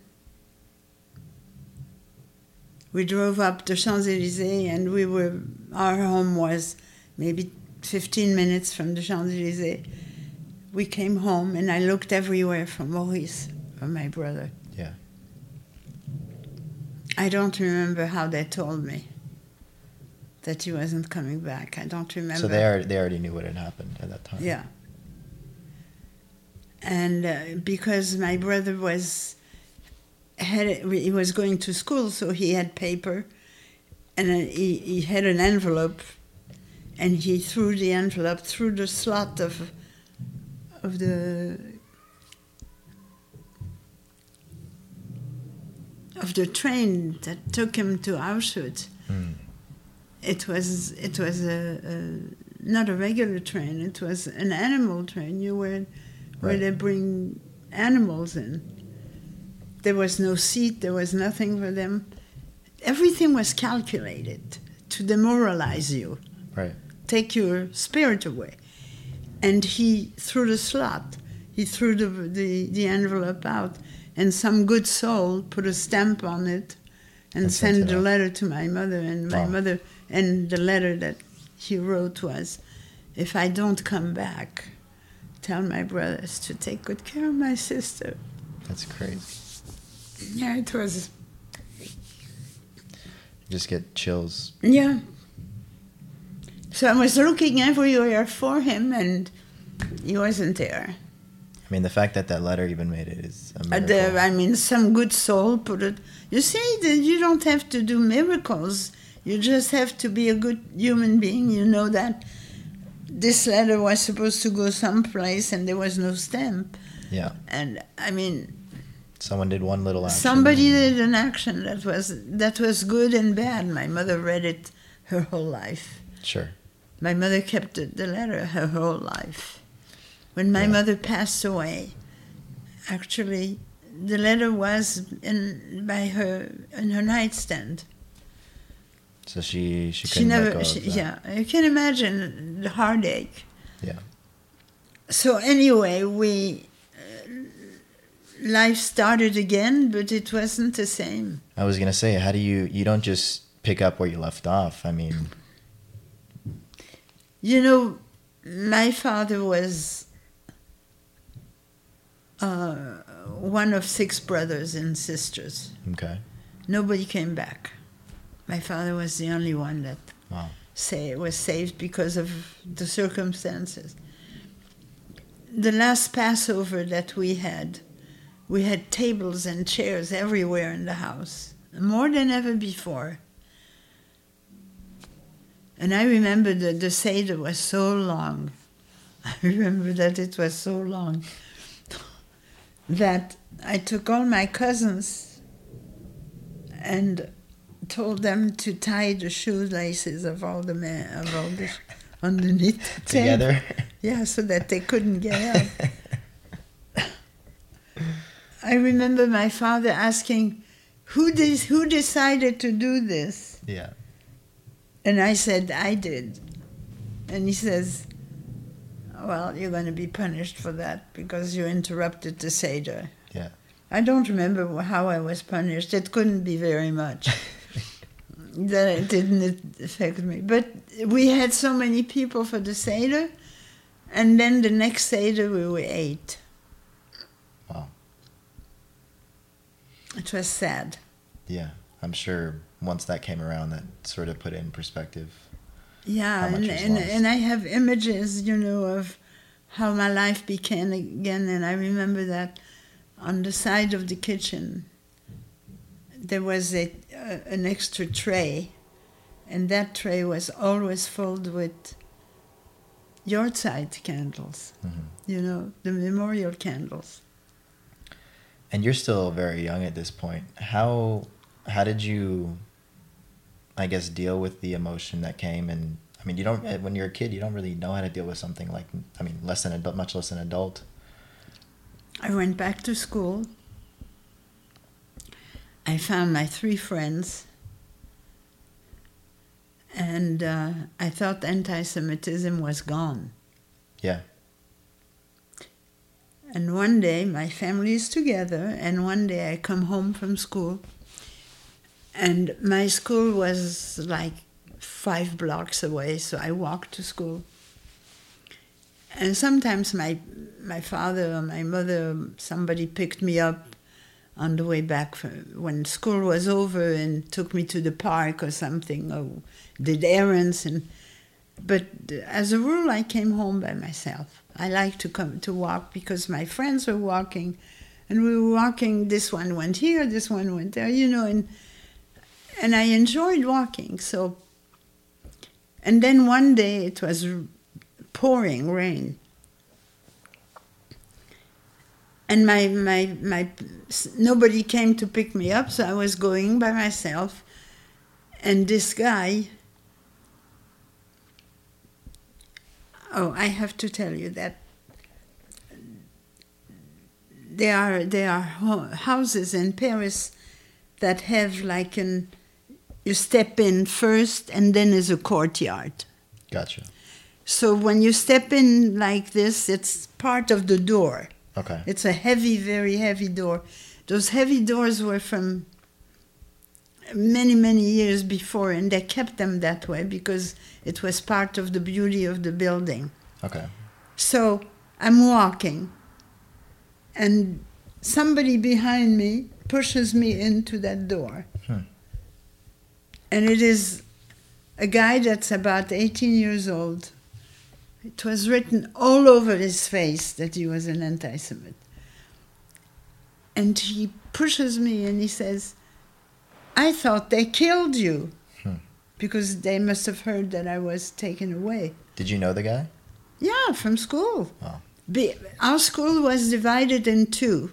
we drove up the Champs Elysees, and we were our home was maybe 15 minutes from the Champs Elysees. We came home, and I looked everywhere for Maurice, for my brother. Yeah. I don't remember how they told me that he wasn't coming back. I don't remember. So they are, they already knew what had happened at that time. Yeah. And uh, because my brother was had he was going to school, so he had paper, and he, he had an envelope, and he threw the envelope through the slot of of the of the train that took him to Auschwitz. Mm. It was it was a, a not a regular train. It was an animal train. You were where they bring animals in. There was no seat. There was nothing for them. Everything was calculated to demoralize you, Right. take your spirit away. And he threw the slot. He threw the, the, the envelope out, and some good soul put a stamp on it and, And sent sent it a off. letter to my mother. And my Wow. mother, and the letter that he wrote was, If I don't come back, tell my brothers to take good care of my sister. That's crazy. Yeah, it was, You just get chills. yeah. So I was looking everywhere for him, and he wasn't there. I mean, the fact that that letter even made it is a Uh, miracle. the, I mean, some good soul put it. You see, that you don't have to do miracles. You just have to be a good human being. You know that this letter was supposed to go someplace, and there was no stamp. yeah. And I mean, Someone did one little action. somebody did an action that was that was good and bad. My mother read it her whole life. Sure. My mother kept the, letter her whole life. When my Yeah. mother passed away, actually, the letter was in by her in her nightstand. So she she She couldn't let go never, she, yeah, you can imagine the heartache. Yeah. So anyway, we uh, life started again, but it wasn't the same. I was gonna say, how do you you don't just pick up where you left off? I mean, You know, my father was uh, one of six brothers and sisters. okay. Nobody came back. My father was the only one that Wow. say, was saved because of the circumstances. The last Passover that we had, we had tables and chairs everywhere in the house, more than ever before. And I remember that the Seder was so long. I remember that it was so long that I took all my cousins and told them to tie the shoelaces of all the men of all the underneath the tent. Together. Yeah, so that they couldn't get out. I remember my father asking, "Who did, who decided to do this?" yeah. And I said, "I did." And he says, "Well, you're going to be punished for that because you interrupted the seder." Yeah. I don't remember how I was punished. It couldn't be very much. that it didn't affect me. But we had so many people for the Seder, and then the next Seder we were eight. Wow. It was sad. Yeah. I'm sure once that came around, that sort of put it in perspective. Yeah, and, and, and I have images, you know, of how my life began again. And I remember that on the side of the kitchen, there was a, uh, an extra tray, and that tray was always filled with yahrzeit candles, Mhm. you know, the memorial candles. And you're still very young at this point. How how did you I guess deal with the emotion that came and I mean you don't when you're a kid you don't really know how to deal with something like I mean less than adult much less than adult. I went back to school. I found my three friends. And uh, I thought anti Semitism was gone. Yeah. And one day my family is together, and one day I come home from school, and my school was like five blocks away, so I walked to school. And sometimes my my father or my mother, somebody picked me up on the way back when school was over and took me to the park or something, or did errands. And but as a rule, I came home by myself. I like to come to walk because my friends were walking, and we were walking. This one went here, this one went there, you know, and and I enjoyed walking. So, and then one day it was pouring rain, and my my my nobody came to pick me up, so I was going by myself, and this guy. Oh, I have to tell you that there are there are houses in Paris that have like an you step in first and then is a courtyard. Gotcha. So when you step in like this, it's part of the door. Okay. It's a heavy, very heavy door. Those heavy doors were from many, many years before, and they kept them that way because it was part of the beauty of the building. Okay. So I'm walking, and somebody behind me pushes me into that door. And it is a guy that's about 18 years old. It was written all over his face that he was an anti Semite. And he pushes me and he says, I thought they killed you. Hmm. Because they must have heard that I was taken away. Did you know the guy? Yeah, from school. Oh. Our school was divided in two.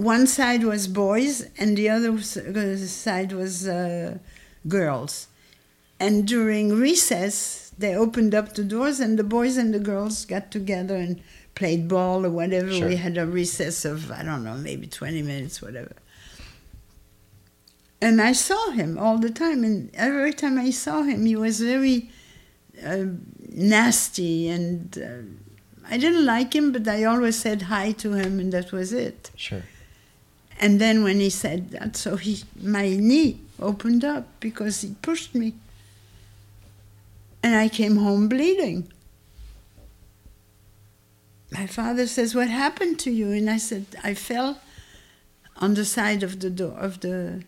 One side was boys, and the other side was uh, girls. And during recess, they opened up the doors, and the boys and the girls got together and played ball or whatever. Sure. We had a recess of, I don't know, maybe 20 minutes, whatever. And I saw him all the time, and every time I saw him, he was very uh, nasty, and uh, I didn't like him, but I always said hi to him, and that was it. Sure. And then when he said that, so he, my knee opened up because he pushed me. And I came home bleeding. My father says, "What happened to you?" And I said, "I fell on the side of the door of the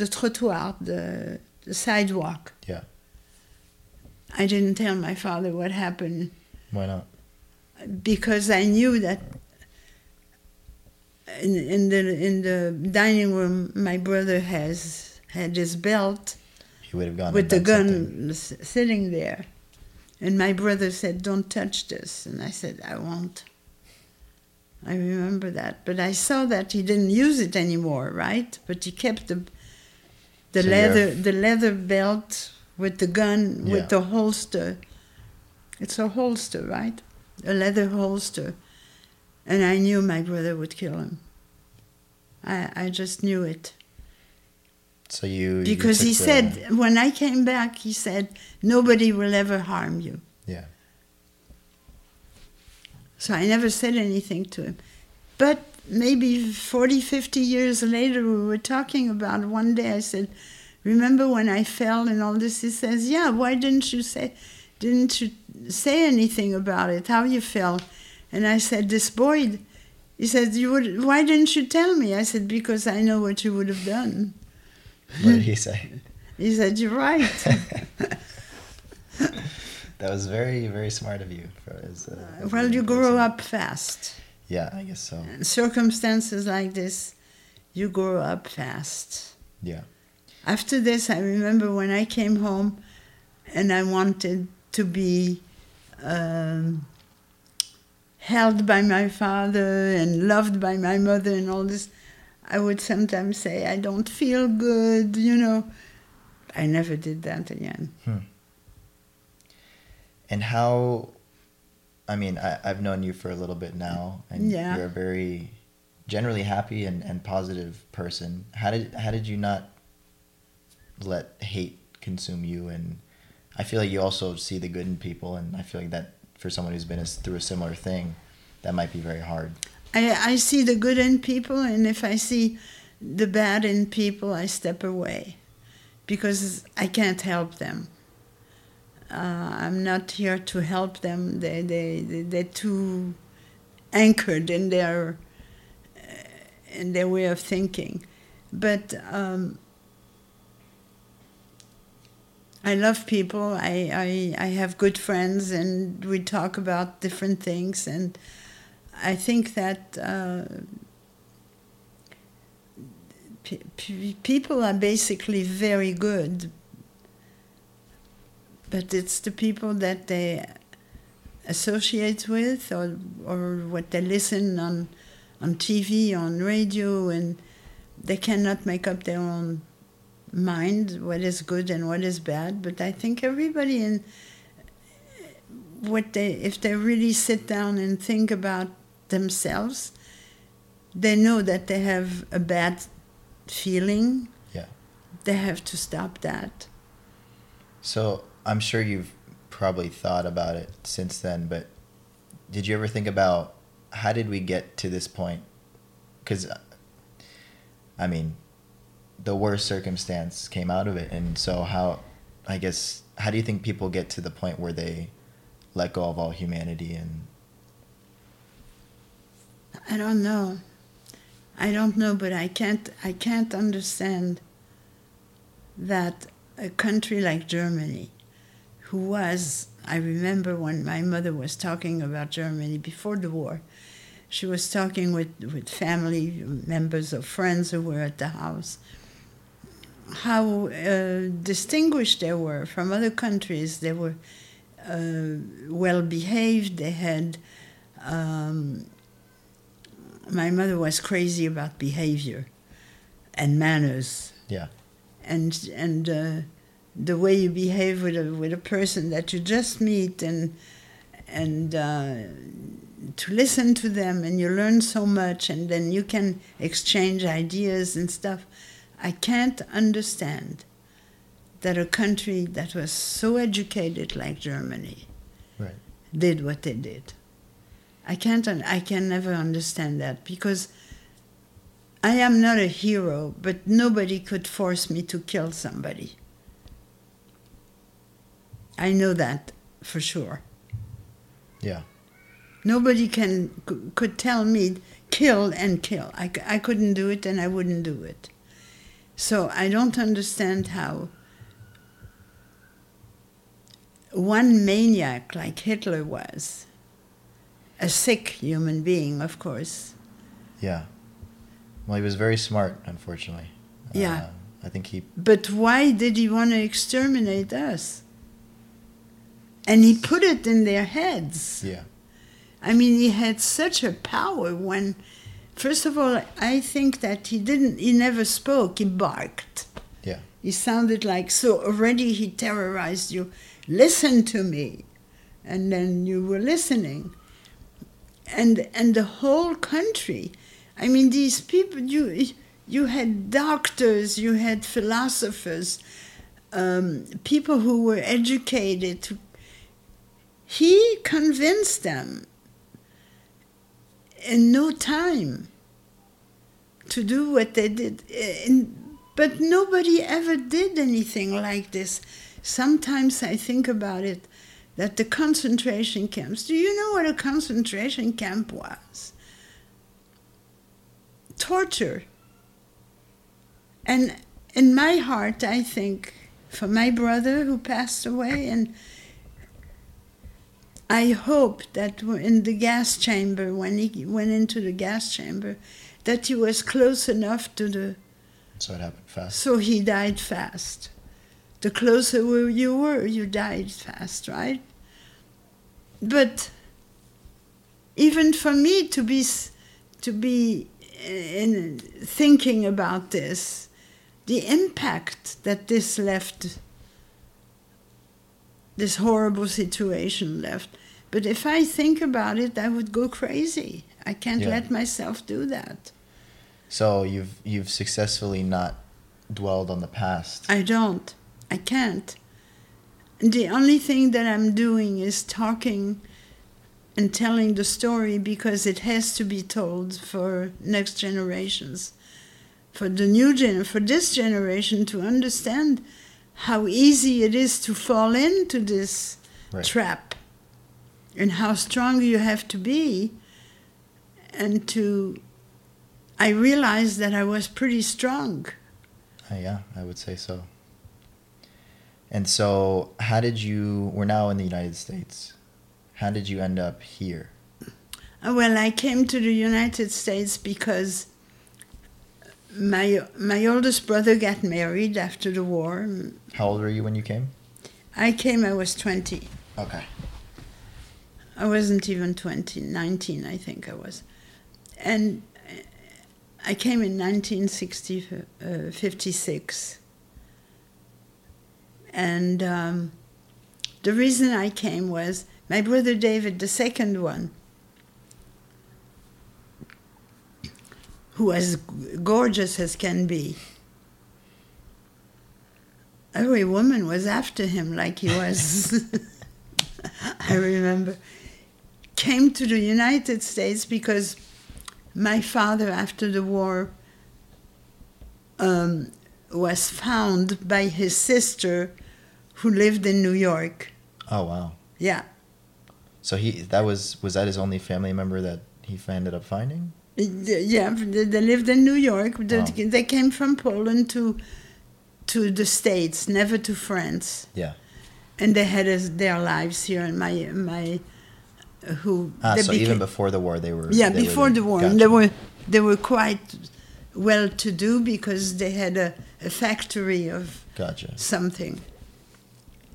the trottoir, the the sidewalk." Yeah. I didn't tell my father what happened Why not? because I knew that in, in the in the dining room my brother has had his belt He would have gone with the gun s- sitting there, and my brother said, "Don't touch this," and I said, "I won't." I remember that, but I saw that he didn't use it anymore, right? But he kept the the So you're- leather the leather belt with the gun Yeah. with the holster. It's a holster, right? A leather holster, and I knew my brother would kill him. I I just knew it So you you because he took the- said when I came back, he said nobody will ever harm you. Yeah. So I never said anything to him. But maybe 40, 50 years later, we were talking about one day. I said, "Remember when I fell and all this?" He says, "Yeah. Why didn't you say, didn't you say anything about it? How you fell?" And I said, "This boy." He said, "You would. Why didn't you tell me?" I said, "Because I know what you would have done." What did he say? He said, "You're right." that was very very smart of you. For his, uh, his well, you grow up fast. Yeah, I guess so. In circumstances like this, you grow up fast. Yeah. After this, I remember when I came home and I wanted to be um, held by my father and loved by my mother and all this, I would sometimes say, I don't feel good, you know. I never did that again. Hmm. And how, I mean, I, I've known you for a little bit now, and Yeah. you're a very generally happy and, and positive person. How did how did you not let hate consume you? And I feel like you also see the good in people, and I feel like that for someone who's been a, through a similar thing, that might be very hard. I, I see the good in people, and if I see the bad in people, I step away because I can't help them. Uh, I'm not here to help them. They, they, they, they're too anchored in their, uh, in their way of thinking. But um, I love people. I, I, I have good friends, and we talk about different things. And I think that uh, pe- pe- people are basically very good, but it's the people that they associate with or, or what they listen on, on TV, on radio, and they cannot make up their own mind what is good and what is bad. But I think everybody in what they if they really sit down and think about themselves, they know that they have a bad feeling. Yeah. They have to stop that. So I'm sure you've probably thought about it since then, but did you ever think about how did we get to this point? Because, I mean, the worst circumstance came out of it, and so how, I guess, how do you think people get to the point where they let go of all humanity and I don't know. I don't know, but I can't I can't understand that a country like Germany, who was I remember when my mother was talking about Germany before the war, she was talking with, with family members or friends who were at the house, how uh, distinguished they were from other countries. They were uh, well behaved, they had um, my mother was crazy about behavior and manners yeah, and and uh, the way you behave with a with a person that you just meet and and uh, to listen to them and you learn so much and then you can exchange ideas and stuff. I can't understand that a country that was so educated like Germany right, did what they did. I can't. un- I can never understand that because I am not a hero, but nobody could force me to kill somebody. I know that for sure. yeah, Nobody can c- could tell me kill and kill. I, c- I couldn't do it, and I wouldn't do it. So I don't understand how one maniac like Hitler was, a sick human being, of course. yeah. Well, he was very smart, unfortunately. Yeah. Uh, I think he But why did he want to exterminate us? And he put it in their heads. yeah, I mean, he had such a power when, first of all, I think that he didn't, he never spoke, he barked. yeah, He sounded like, so already he terrorized you. Listen to me. And then you were listening. And, and the whole country, I mean, these people, you, you had doctors, you had philosophers, um, people who were educated. He convinced them in no time to do what they did. Eh, and, but nobody ever did anything like this. Sometimes I think about it that the concentration camps, do you know what a concentration camp was? Torture. And in my heart, I think for my brother who passed away, and I hope that in the gas chamber, when he went into the gas chamber, that he was close enough to the so it happened fast. so he died fast. The closer you were, you died fast, right? But even for me to be to be eh, in thinking about this, the impact that this left, this horrible situation left. But if I think about it, I would go crazy. I can't Yeah. let myself do that. So you've you've successfully not dwelled on the past. I don't. I can't. The only thing that I'm doing is talking and telling the story because it has to be told for next generations. For the new gen for this generation to understand how easy it is to fall into this Right. trap and how strong you have to be and to I realized that I was pretty strong. Uh, yeah, I would say so. And so, how did you? We're now in the United States. How did you end up here? Uh, Well, I came to the United States because my my oldest brother got married after the war. How old were you when you came? I came, I was 20. Okay. I wasn't even 20, 19, I think I was. And uh, I came in 1956. And um, the reason I came was my brother David, the second one, who was g- gorgeous as can be. Every woman was after him like he was. I remember. Came to the United States because my father, after the war, um, was found by his sister who lived in New York. Oh wow. Yeah. So he that was was that his only family member that he ended up finding? Yeah, they lived in New York. They, Wow. they came from Poland to to the States, never to France. Yeah. And they had their lives here. And my my who Ah, so even before the war, they were. yeah they before there. the war, Gotcha. they were they were quite well to do because they had a, a factory of Gotcha. something.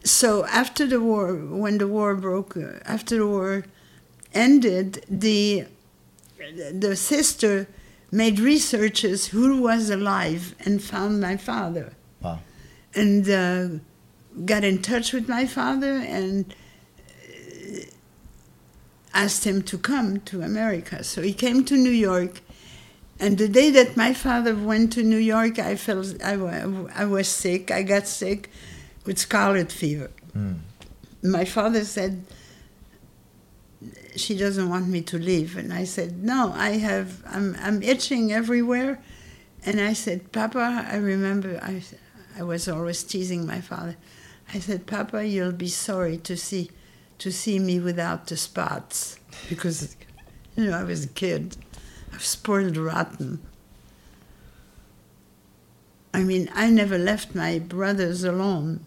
So after the war, when the war broke, uh, after the war ended, the the sister made researches who was alive and found my father, Wow. and uh, got in touch with my father and asked him to come to America. So he came to New York. And the day that my father went to New York, I felt I, I was sick. I got sick with scarlet fever. Mm. My father said, "She doesn't want me to leave," and I said, "No, I have. I'm I'm itching everywhere." And I said, "Papa, I remember I I was always teasing my father. I said, "Papa, you'll be sorry to see to see me without the spots because you know I was a kid. I was spoiled rotten." I mean, I never left my brothers alone.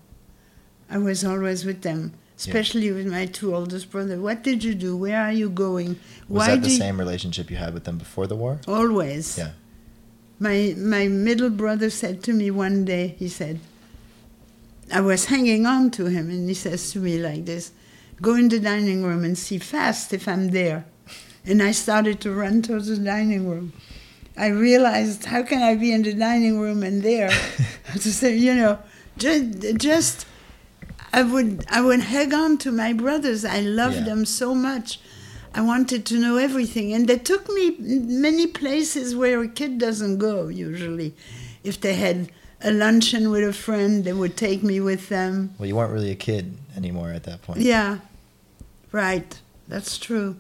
I was always with them, especially with my two oldest brothers. What did you do? Where are you going? Was that the do you- same relationship you had with them before the war? Always. Yeah. My my middle brother said to me one day. He said, I was hanging on to him, and he says to me like this, "Go in the dining room and see fast if I'm there." And I started to run towards the dining room. I realized, how can I be in the dining room and there? to say, you know, just just I would I would hang on to my brothers. I loved Yeah. them so much. I wanted to know everything, and they took me many places where a kid doesn't go usually. If they had a luncheon with a friend, they would take me with them. Well, you weren't really a kid anymore at that point. Yeah, right. That's true.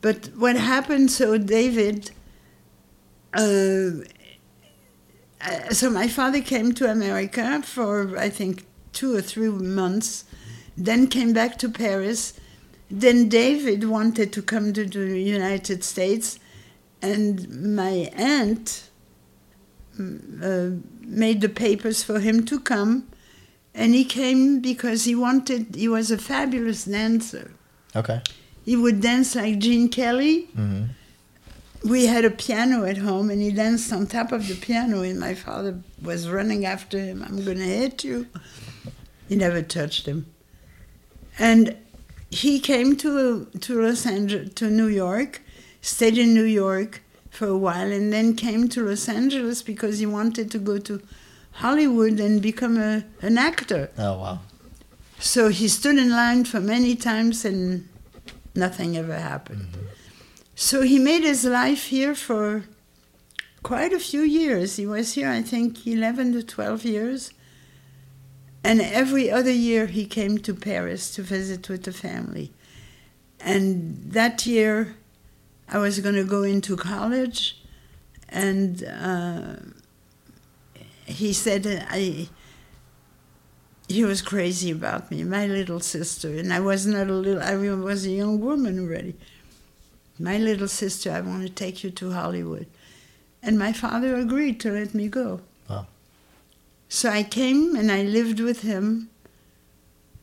But what happened? So David. Uh, uh, so my father came to America for I think two or three months, then came back to Paris. Then David wanted to come to the United States, and my aunt mm, uh, made the papers for him to come, and he came because he wanted. He was a fabulous dancer. Okay. He would dance like Gene Kelly. hmm We had a piano at home, and he danced on top of the piano. And my father was running after him. I'm going to hit you. He never touched him. And he came to to Los Angeles to New York, stayed in New York for a while, and then came to Los Angeles because he wanted to go to Hollywood and become a, an actor. Oh wow. So he stood in line for many times and nothing ever happened. So he made his life here for quite a few years. He was here, I think, 11 to 12 years. And every other year he came to Paris to visit with the family. And that year I was going to go into college. And uh, he said, uh, I, he was crazy about me, my little sister, and I was not a little. I was a young woman already. My little sister, I want to take you to Hollywood, and my father agreed to let me go. Wow. So I came and I lived with him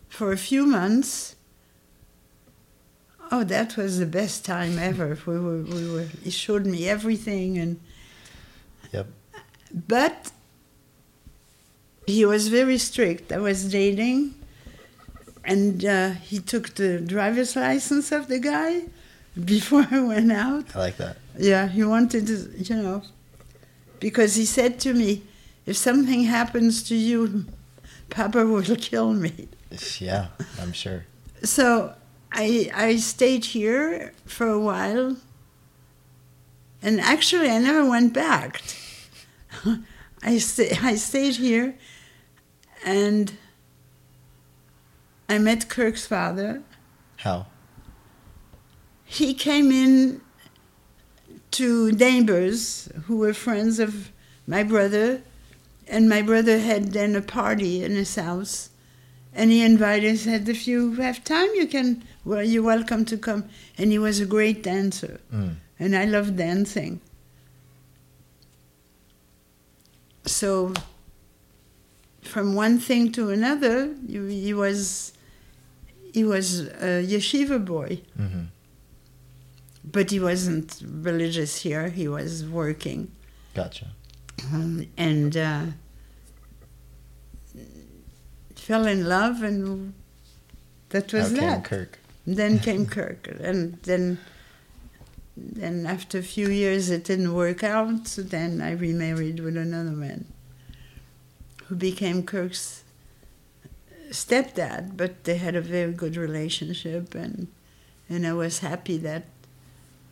for a few months. Oh, that was the best time ever. We were, we were. He showed me everything, and Yep. but he was very strict. I was dating, and uh, he took the driver's license of the guy before I went out. I like that. Yeah, he wanted to, you know, because he said to me, if something happens to you, Papa will kill me. Yeah, I'm sure. So I I stayed here for a while, and actually I never went back. I sta- I stayed here, and I met Kirk's father. How? He came in to neighbors who were friends of my brother, and my brother had then a party in his house, and he invited. Said, "If you have time, you can. Well, you're welcome to come." And he was a great dancer, Mm. and I love dancing. So, from one thing to another, he, he was he was a yeshiva boy hmm but he wasn't religious here. He was working, Gotcha. um, and uh, fell in love, and that was came that. Kirk? Then came Kirk, and then, then after a few years, it didn't work out. So then I remarried with another man, who became Kirk's stepdad. But they had a very good relationship, and and I was happy that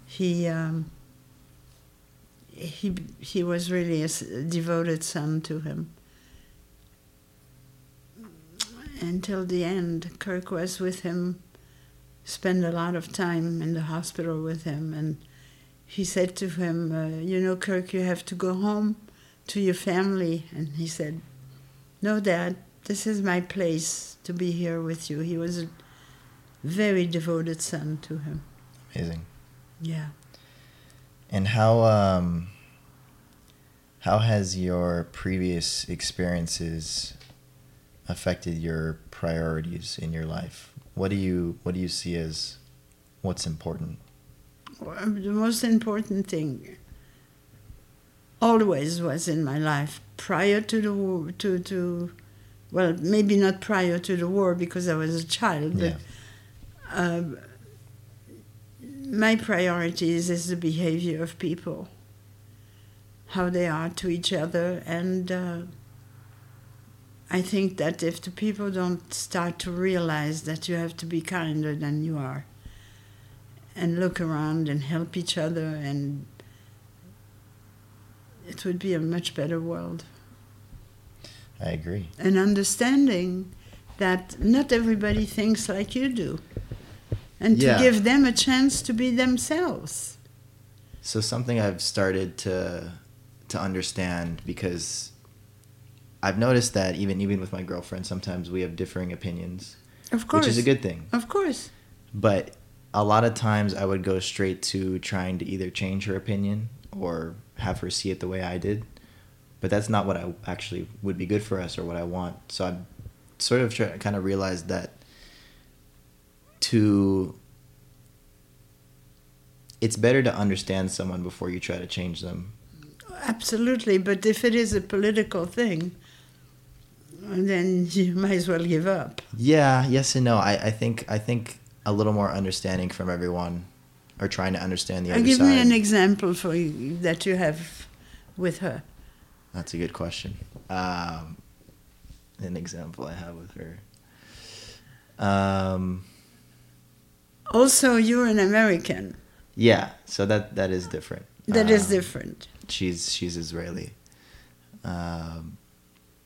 he um, he he was really a devoted son to him. Until the end, Kirk was with him, spent a lot of time in the hospital with him, and he said to him, uh, "You know, Kirk, you have to go home to your family." And he said, "No, Dad, this is my place to be here with you." He was a very devoted son to him. Amazing. Yeah. And how um how has your previous experiences affected your priorities in your life? What do you what do you see as what's important? Well, the most important thing always was in my life prior to the war to to well maybe not prior to the war because I was a child but Yeah. um, my priorities is the behavior of people how they are to each other and uh, I think that if the people don't start to realize that you have to be kinder than you are and look around and help each other and it would be a much better world I agree. and understanding that not everybody thinks like you do and Yeah. to give them a chance to be themselves So something I've started to to understand because I've noticed that even even with my girlfriend sometimes we have differing opinions, of course which is a good thing. of course But a lot of times I would go straight to trying to either change her opinion or have her see it the way I did. But that's not what I actually would be good for us or what I want. So I sort of try, kind of realized that to it's better to understand someone before you try to change them. absolutely but if it is a political thing then you might as well give up Yeah, yes and no. I, I think I think a little more understanding from everyone, or trying to understand the other give side? me an example for you, that you have with her. That's a good question. Um, an example I have with her. Um, Also, you're an American. yeah, so that that is different. That is Um, different. She's she's Israeli. Um,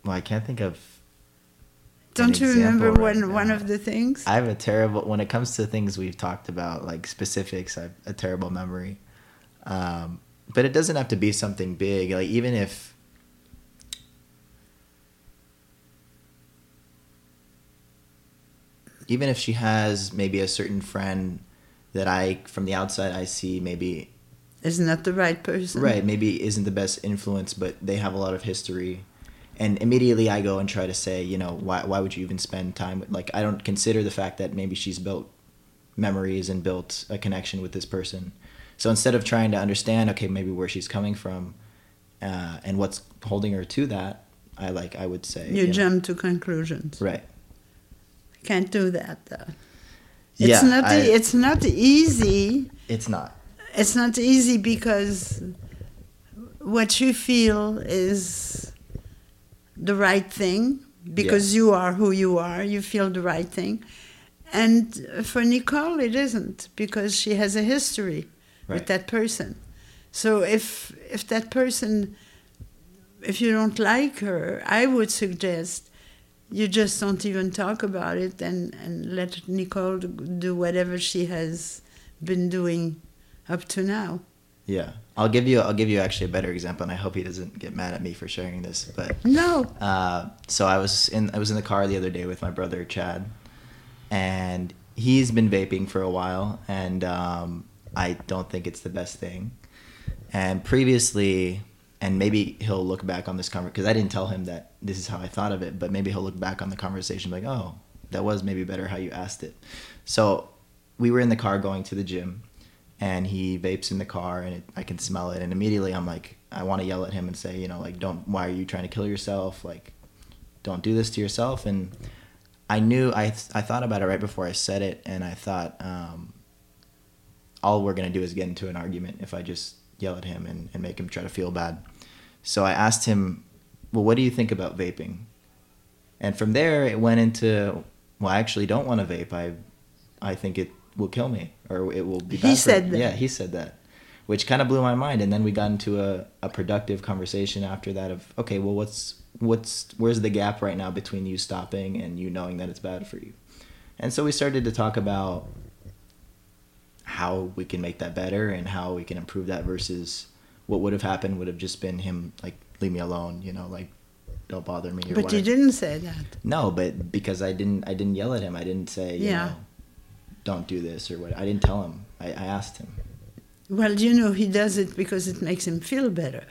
well, I can't think of. Don't you remember right one one of the things? I have a terrible when it comes to things we've talked about, like specifics. I have a terrible memory, um, but it doesn't have to be something big. Like even if even if she has maybe a certain friend that I from the outside I see maybe Is not the right person. right maybe isn't the best influence but they have a lot of history and immediately i go and try to say you know why, why would you even spend time with like i don't consider the fact that maybe she's built memories and built a connection with this person so instead of trying to understand okay maybe where she's coming from uh, and what's holding her to that i like i would say You know, jump to conclusions. right Can't do that though. yeah not. I- it's not easy. it's not It's not easy because what you feel is the right thing because you are who you are. You feel the right thing, and for Nicole, it isn't because she has a history with that person. So if if that person, if you don't like her, I would suggest you just don't even talk about it and, and let Nicole do whatever she has been doing up to now. Yeah i'll give you i'll give you actually a better example and i hope he doesn't get mad at me for sharing this but No, Uh, so I was in I was in the car the other day with my brother Chad, and he's been vaping for a while, and um, I don't think it's the best thing. And previously, and maybe he'll look back on this conversation because I didn't tell him that this is how I thought of it, but maybe he'll look back on the conversation like, oh, that was maybe better how you asked it. So we were in the car going to the gym, and he vapes in the car, and it, I can smell it, and immediately I'm like, I want to yell at him and say, you know, like, don't, why are you trying to kill yourself? Like, don't do this to yourself. And I knew I I thought about it right before I said it, and I thought, um, all we're gonna do is get into an argument if I just yell at him and, and make him try to feel bad. So I asked him, well, what do you think about vaping? And from there, it went into, well, I actually don't want to vape. I I think it will kill me, or it will be. He bad for said me." that. Yeah, he said that, which kind of blew my mind. And then we got into a, a productive conversation after that of, okay, well, what's what's where's the gap right now between you stopping and you knowing that it's bad for you? And so we started to talk about how we can make that better and how we can improve that versus what would have happened would have just been him like leave me alone, you know, like don't bother me. Or but you didn't say that. No, but because I didn't, I didn't yell at him. I didn't say, you Yeah. know, don't do this or what. I didn't tell him. I, I asked him. Well, you know, he does it because it makes him feel better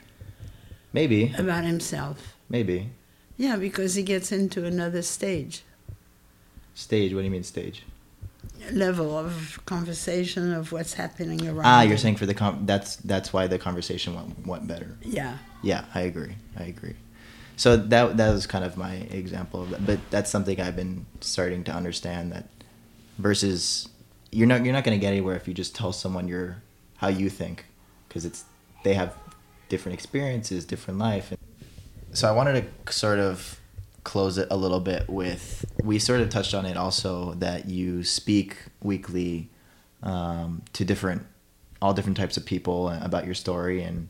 Maybe, about himself. maybe Yeah, because he gets into another stage, stage. What do you mean stage? level of conversation of what's happening around. Ah, you're him. saying for the com- that's that's why the conversation went went better. Yeah. Yeah, I agree. I agree. So that that was kind of my example of that. But that's something I've been starting to understand that versus you're not you're not going to get anywhere if you just tell someone your how you think because it's they have different experiences, different life. So I wanted to sort of close it a little bit with we sort of touched on it also that you speak weekly um, to different all different types of people about your story and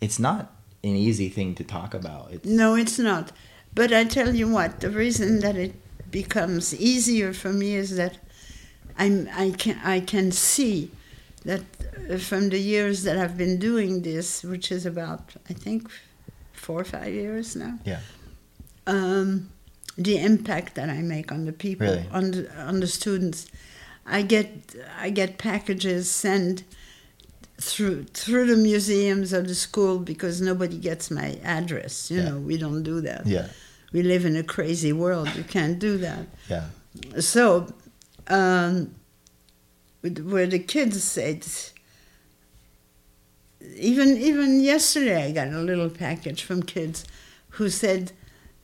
it's not an easy thing to talk about it's No, it's not. But I tell you what, the reason that it becomes easier for me is that I'm, I, can, I can see that uh, from the years that I've been doing this, which is about, I think, four or five years now, yeah um, the impact that I make on the people, Really? on, the, on the students. I get, I get packages sent through through the museums of the school because nobody gets my address. You Yeah. know, we don't do that. yeah We live in a crazy world. You can't do that. yeah So, um, where the kids said, even even yesterday, I got a little package from kids who said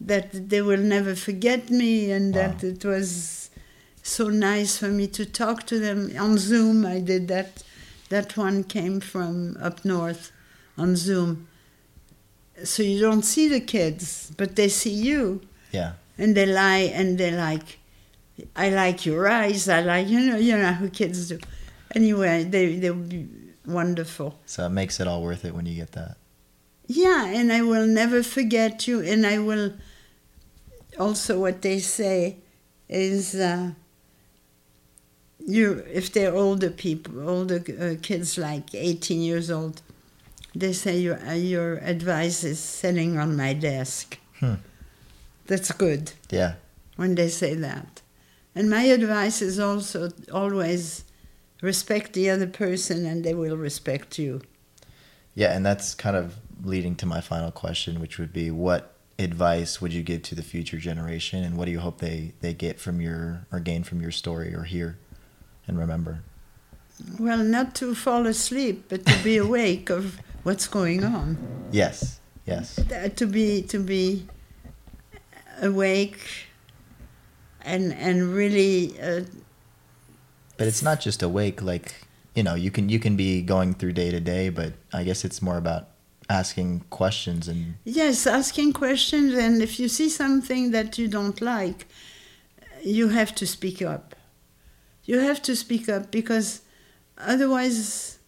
that they will never forget me and that it was so nice for me to talk to them on Zoom. I did that. That one came from up north on Zoom. So you don't see the kids, but they see you Yeah. and they lie and they like I like your eyes, I like you know, you know how kids do. Anyway, they they would be wonderful. So it makes it all worth it when you get that. Yeah, and I will never forget you and I will also what they say is uh, you if they're older people, older uh, kids like 18 years old, they say your uh, your advice is sitting on my desk. Hmm. That's good. Yeah. when they say that. And my advice is also always respect the other person and they will respect you. Yeah, and that's kind of leading to my final question, which would be what advice would you give to the future generation and what do you hope they, they get from your or gain from your story or hear and remember? Well, not to fall asleep, but to be awake of what's going on. Yes. Yes. To be to be awake and and really uh, But it's not just awake like you know, you can you can be going through day to day, but I guess it's more about asking questions and yes, asking questions and if you see something that you don't like, you have to speak up. You have to speak up because otherwise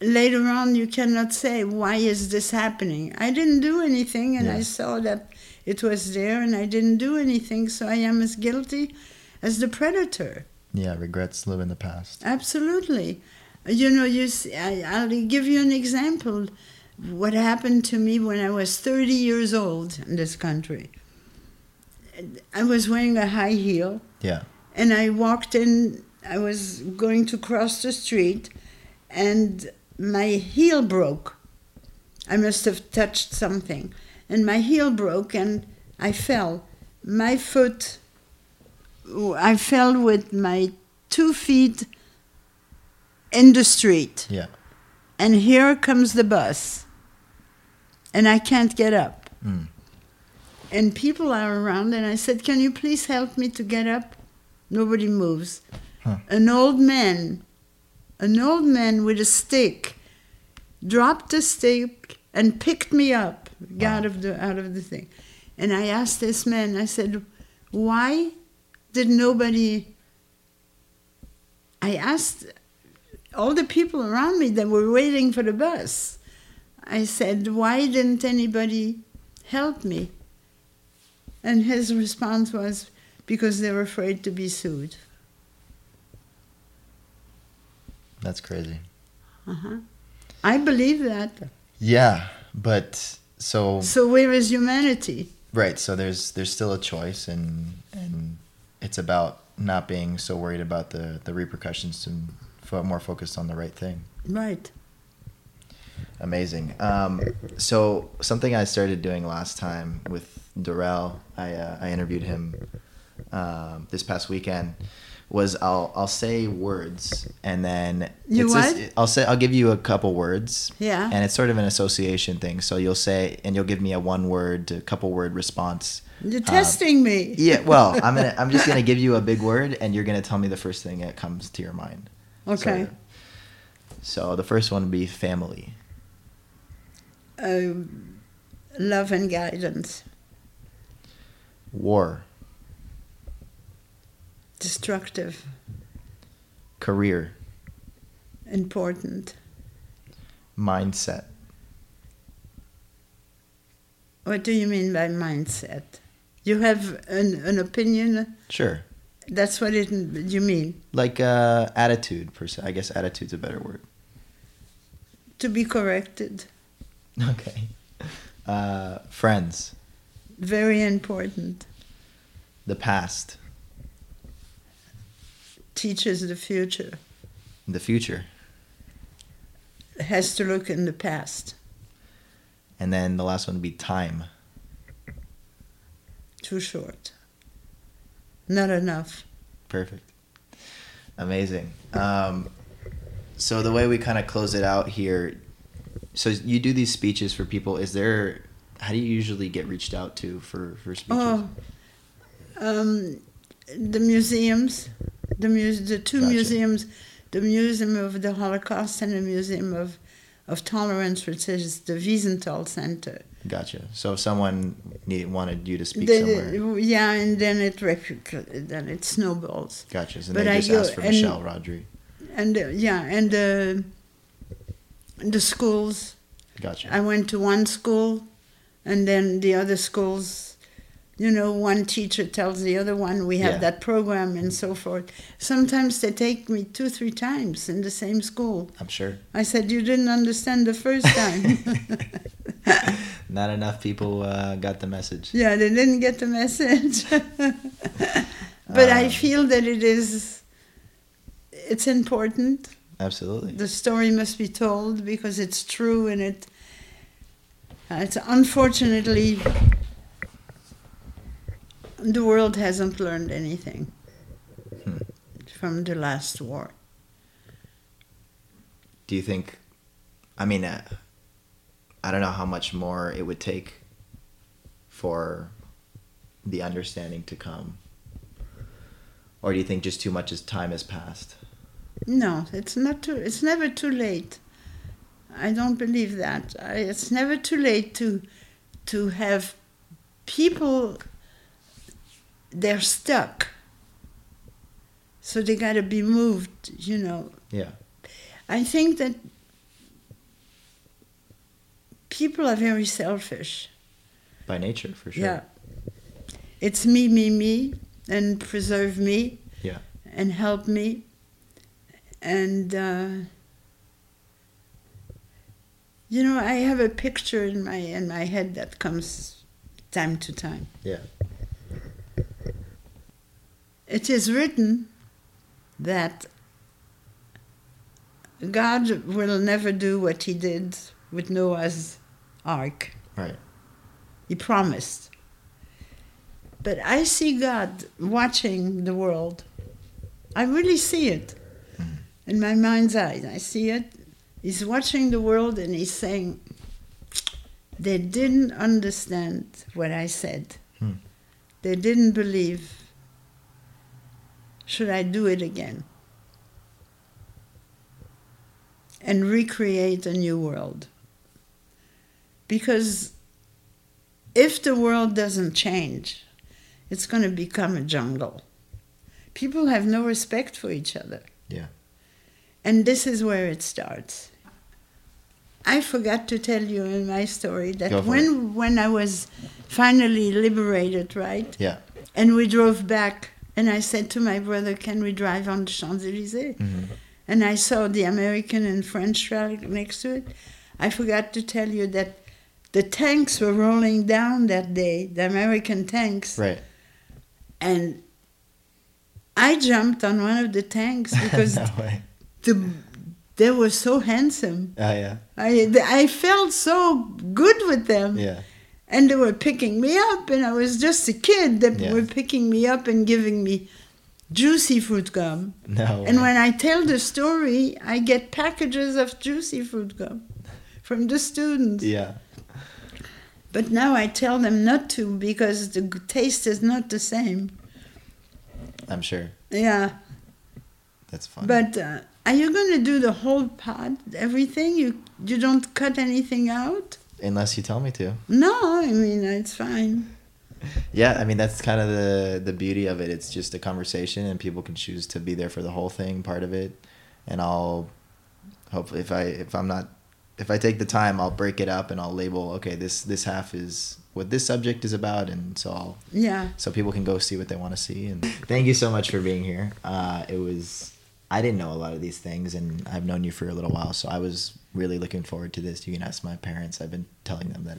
later on you cannot say why is this happening i didn't do anything and i saw that it was there and i didn't do anything so i am as guilty as the predator yeah, regrets live in the past. absolutely you know you see, I, i'll give you an example what happened to me when i was 30 years old in this country i was wearing a high heel Yeah. and I walked in. I was going to cross the street, and my heel broke. I must have touched something, and my heel broke, and I fell. My foot, I fell with my two feet in the street, Yeah. and here comes the bus, and I can't get up. Mm. And people are around, and I said, Can you please help me to get up? Nobody moves. Huh. An old man, an old man with a stick, dropped the stick and picked me up out of the out of the thing. And I asked this man, I said, Why did nobody I asked all the people around me that were waiting for the bus. I said, Why didn't anybody help me? And his response was, Because they're afraid to be sued. That's crazy. Uh-huh. I believe that. Yeah, but so So where is humanity? Right. So there's there's still a choice, and and it's about not being so worried about the the repercussions and fo- more focused on the right thing. Right. Amazing. Um, so something I started doing last time with Durrell, I uh, I interviewed him um, this past weekend. Was I'll I'll say words and then You it's what? I'll say I'll give you a couple words Yeah. and it's sort of an association thing. So you'll say and you'll give me a one word to couple word response. You're Um, testing me. Yeah, well, I'm gonna I'm just gonna give you a big word, and you're gonna tell me the first thing that comes to your mind. Okay. So, so the first one would be family, Um, love and guidance. war, Destructive. career, Important. mindset, What do you mean by mindset? You have an, an opinion? sure, That's what it, you mean? like uh, attitude per se. I guess attitude's a better word. To be corrected. Okay, uh, friends, Very important. the past, Teaches the future. the future, Has to look in the past. and then the last one would be time. Too short. Not enough. Perfect. Amazing. Um, so the way we kind of close it out here, so you do these speeches for people. Is there? How do you usually get reached out to for for speeches? Oh, um, the museums, the muse, the two Gotcha. museums, the Museum of the Holocaust and the Museum of of Tolerance, which is the Wiesenthal Center. Gotcha. So if someone need, wanted you to speak The- somewhere, yeah, and then it then it snowballs. gotcha. So but they I just go- asked for and- Michelle Rodri. And uh, yeah, and uh, the schools. Gotcha. I went to one school, and then the other schools. You know, one teacher tells the other one, we have Yeah. that program and so forth. Sometimes they take me two, three times in the same school. I'm sure. I said, You didn't understand the first time. Not enough people uh, got the message. yeah, they didn't get the message. but I Um, feel that it is, it's important. Absolutely. The story must be told because it's true and it, it's unfortunately, the world hasn't learned anything Hmm. from the last war. Do you think? I mean, uh, I don't know how much more it would take for the understanding to come, or do you think just too much as time has passed? No, it's not too. It's never too late. I don't believe that. I, it's never too late to to have people. They're stuck. So they got to be moved. You know. Yeah. I think that people are very selfish. By nature, for sure. Yeah. It's me, me, me, and preserve me. Yeah. And help me. And, uh, you know, I have a picture in my, in my head that comes time to time. Yeah. It is written that God will never do what he did with Noah's ark. Right. He promised. But I see God watching the world. I really see it in my mind's eye. I see it. He's watching the world and he's saying, they didn't understand what I said. Hmm. They didn't believe. Should I do it again? And recreate a new world. Because if the world doesn't change, it's going to become a jungle. People have no respect for each other. Yeah. And this is where it starts. I forgot to tell you in my story that when when I was finally liberated, right? Yeah. And we drove back and I said to my brother, Can we drive on the Champs Elysees? Mhm. And I saw the American and French flag next to it. I forgot to tell you that the tanks were rolling down that day, the American tanks. Right. And I jumped on one of the tanks because no the, they were so handsome. Oh yeah. I, I felt so good with them. Yeah. And they were picking me up, and I was just a kid. They Yeah. were picking me up and giving me juicy fruit gum. No. And when I tell the story, I get packages of juicy fruit gum from the students. Yeah. But now I tell them not to because the taste is not the same. I'm sure. Yeah. That's fun. But uh, are you going to do the whole pod, everything? You you don't cut anything out? Unless you tell me to. No, I mean it's fine. Yeah, I mean that's kind of the the beauty of it. It's just a conversation, and people can choose to be there for the whole thing, part of it. And I'll hopefully, if I if I'm not, if I take the time, I'll break it up and I'll label. Okay, this this half is what this subject is about, and so I'll Yeah. so people can go see what they want to see. And thank you so much for being here. Uh, it was I didn't know a lot of these things, and I've known you for a little while, so I was really looking forward to this. You can ask my parents. I've been telling them that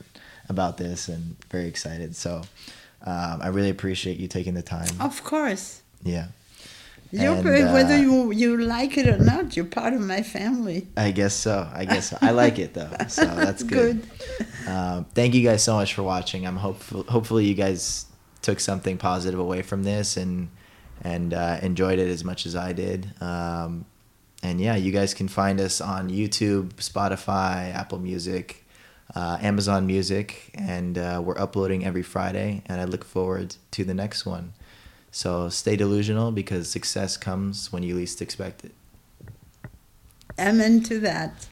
about this, and very excited. So um, I really appreciate you taking the time. Of course. Yeah, You're And, very- whether uh, you you like it or not, you're part of my family. I guess so. I guess so. I like it though, so that's good. Um, thank you guys so much for watching. I'm hopeful. Hopefully, you guys took something positive away from this and and uh, enjoyed it as much as I did. Um, and yeah, you guys can find us on YouTube, Spotify, Apple Music, uh, Amazon Music, and uh, we're uploading every Friday. And I look forward to the next one. So stay delusional because success comes when you least expect it. Amen to that.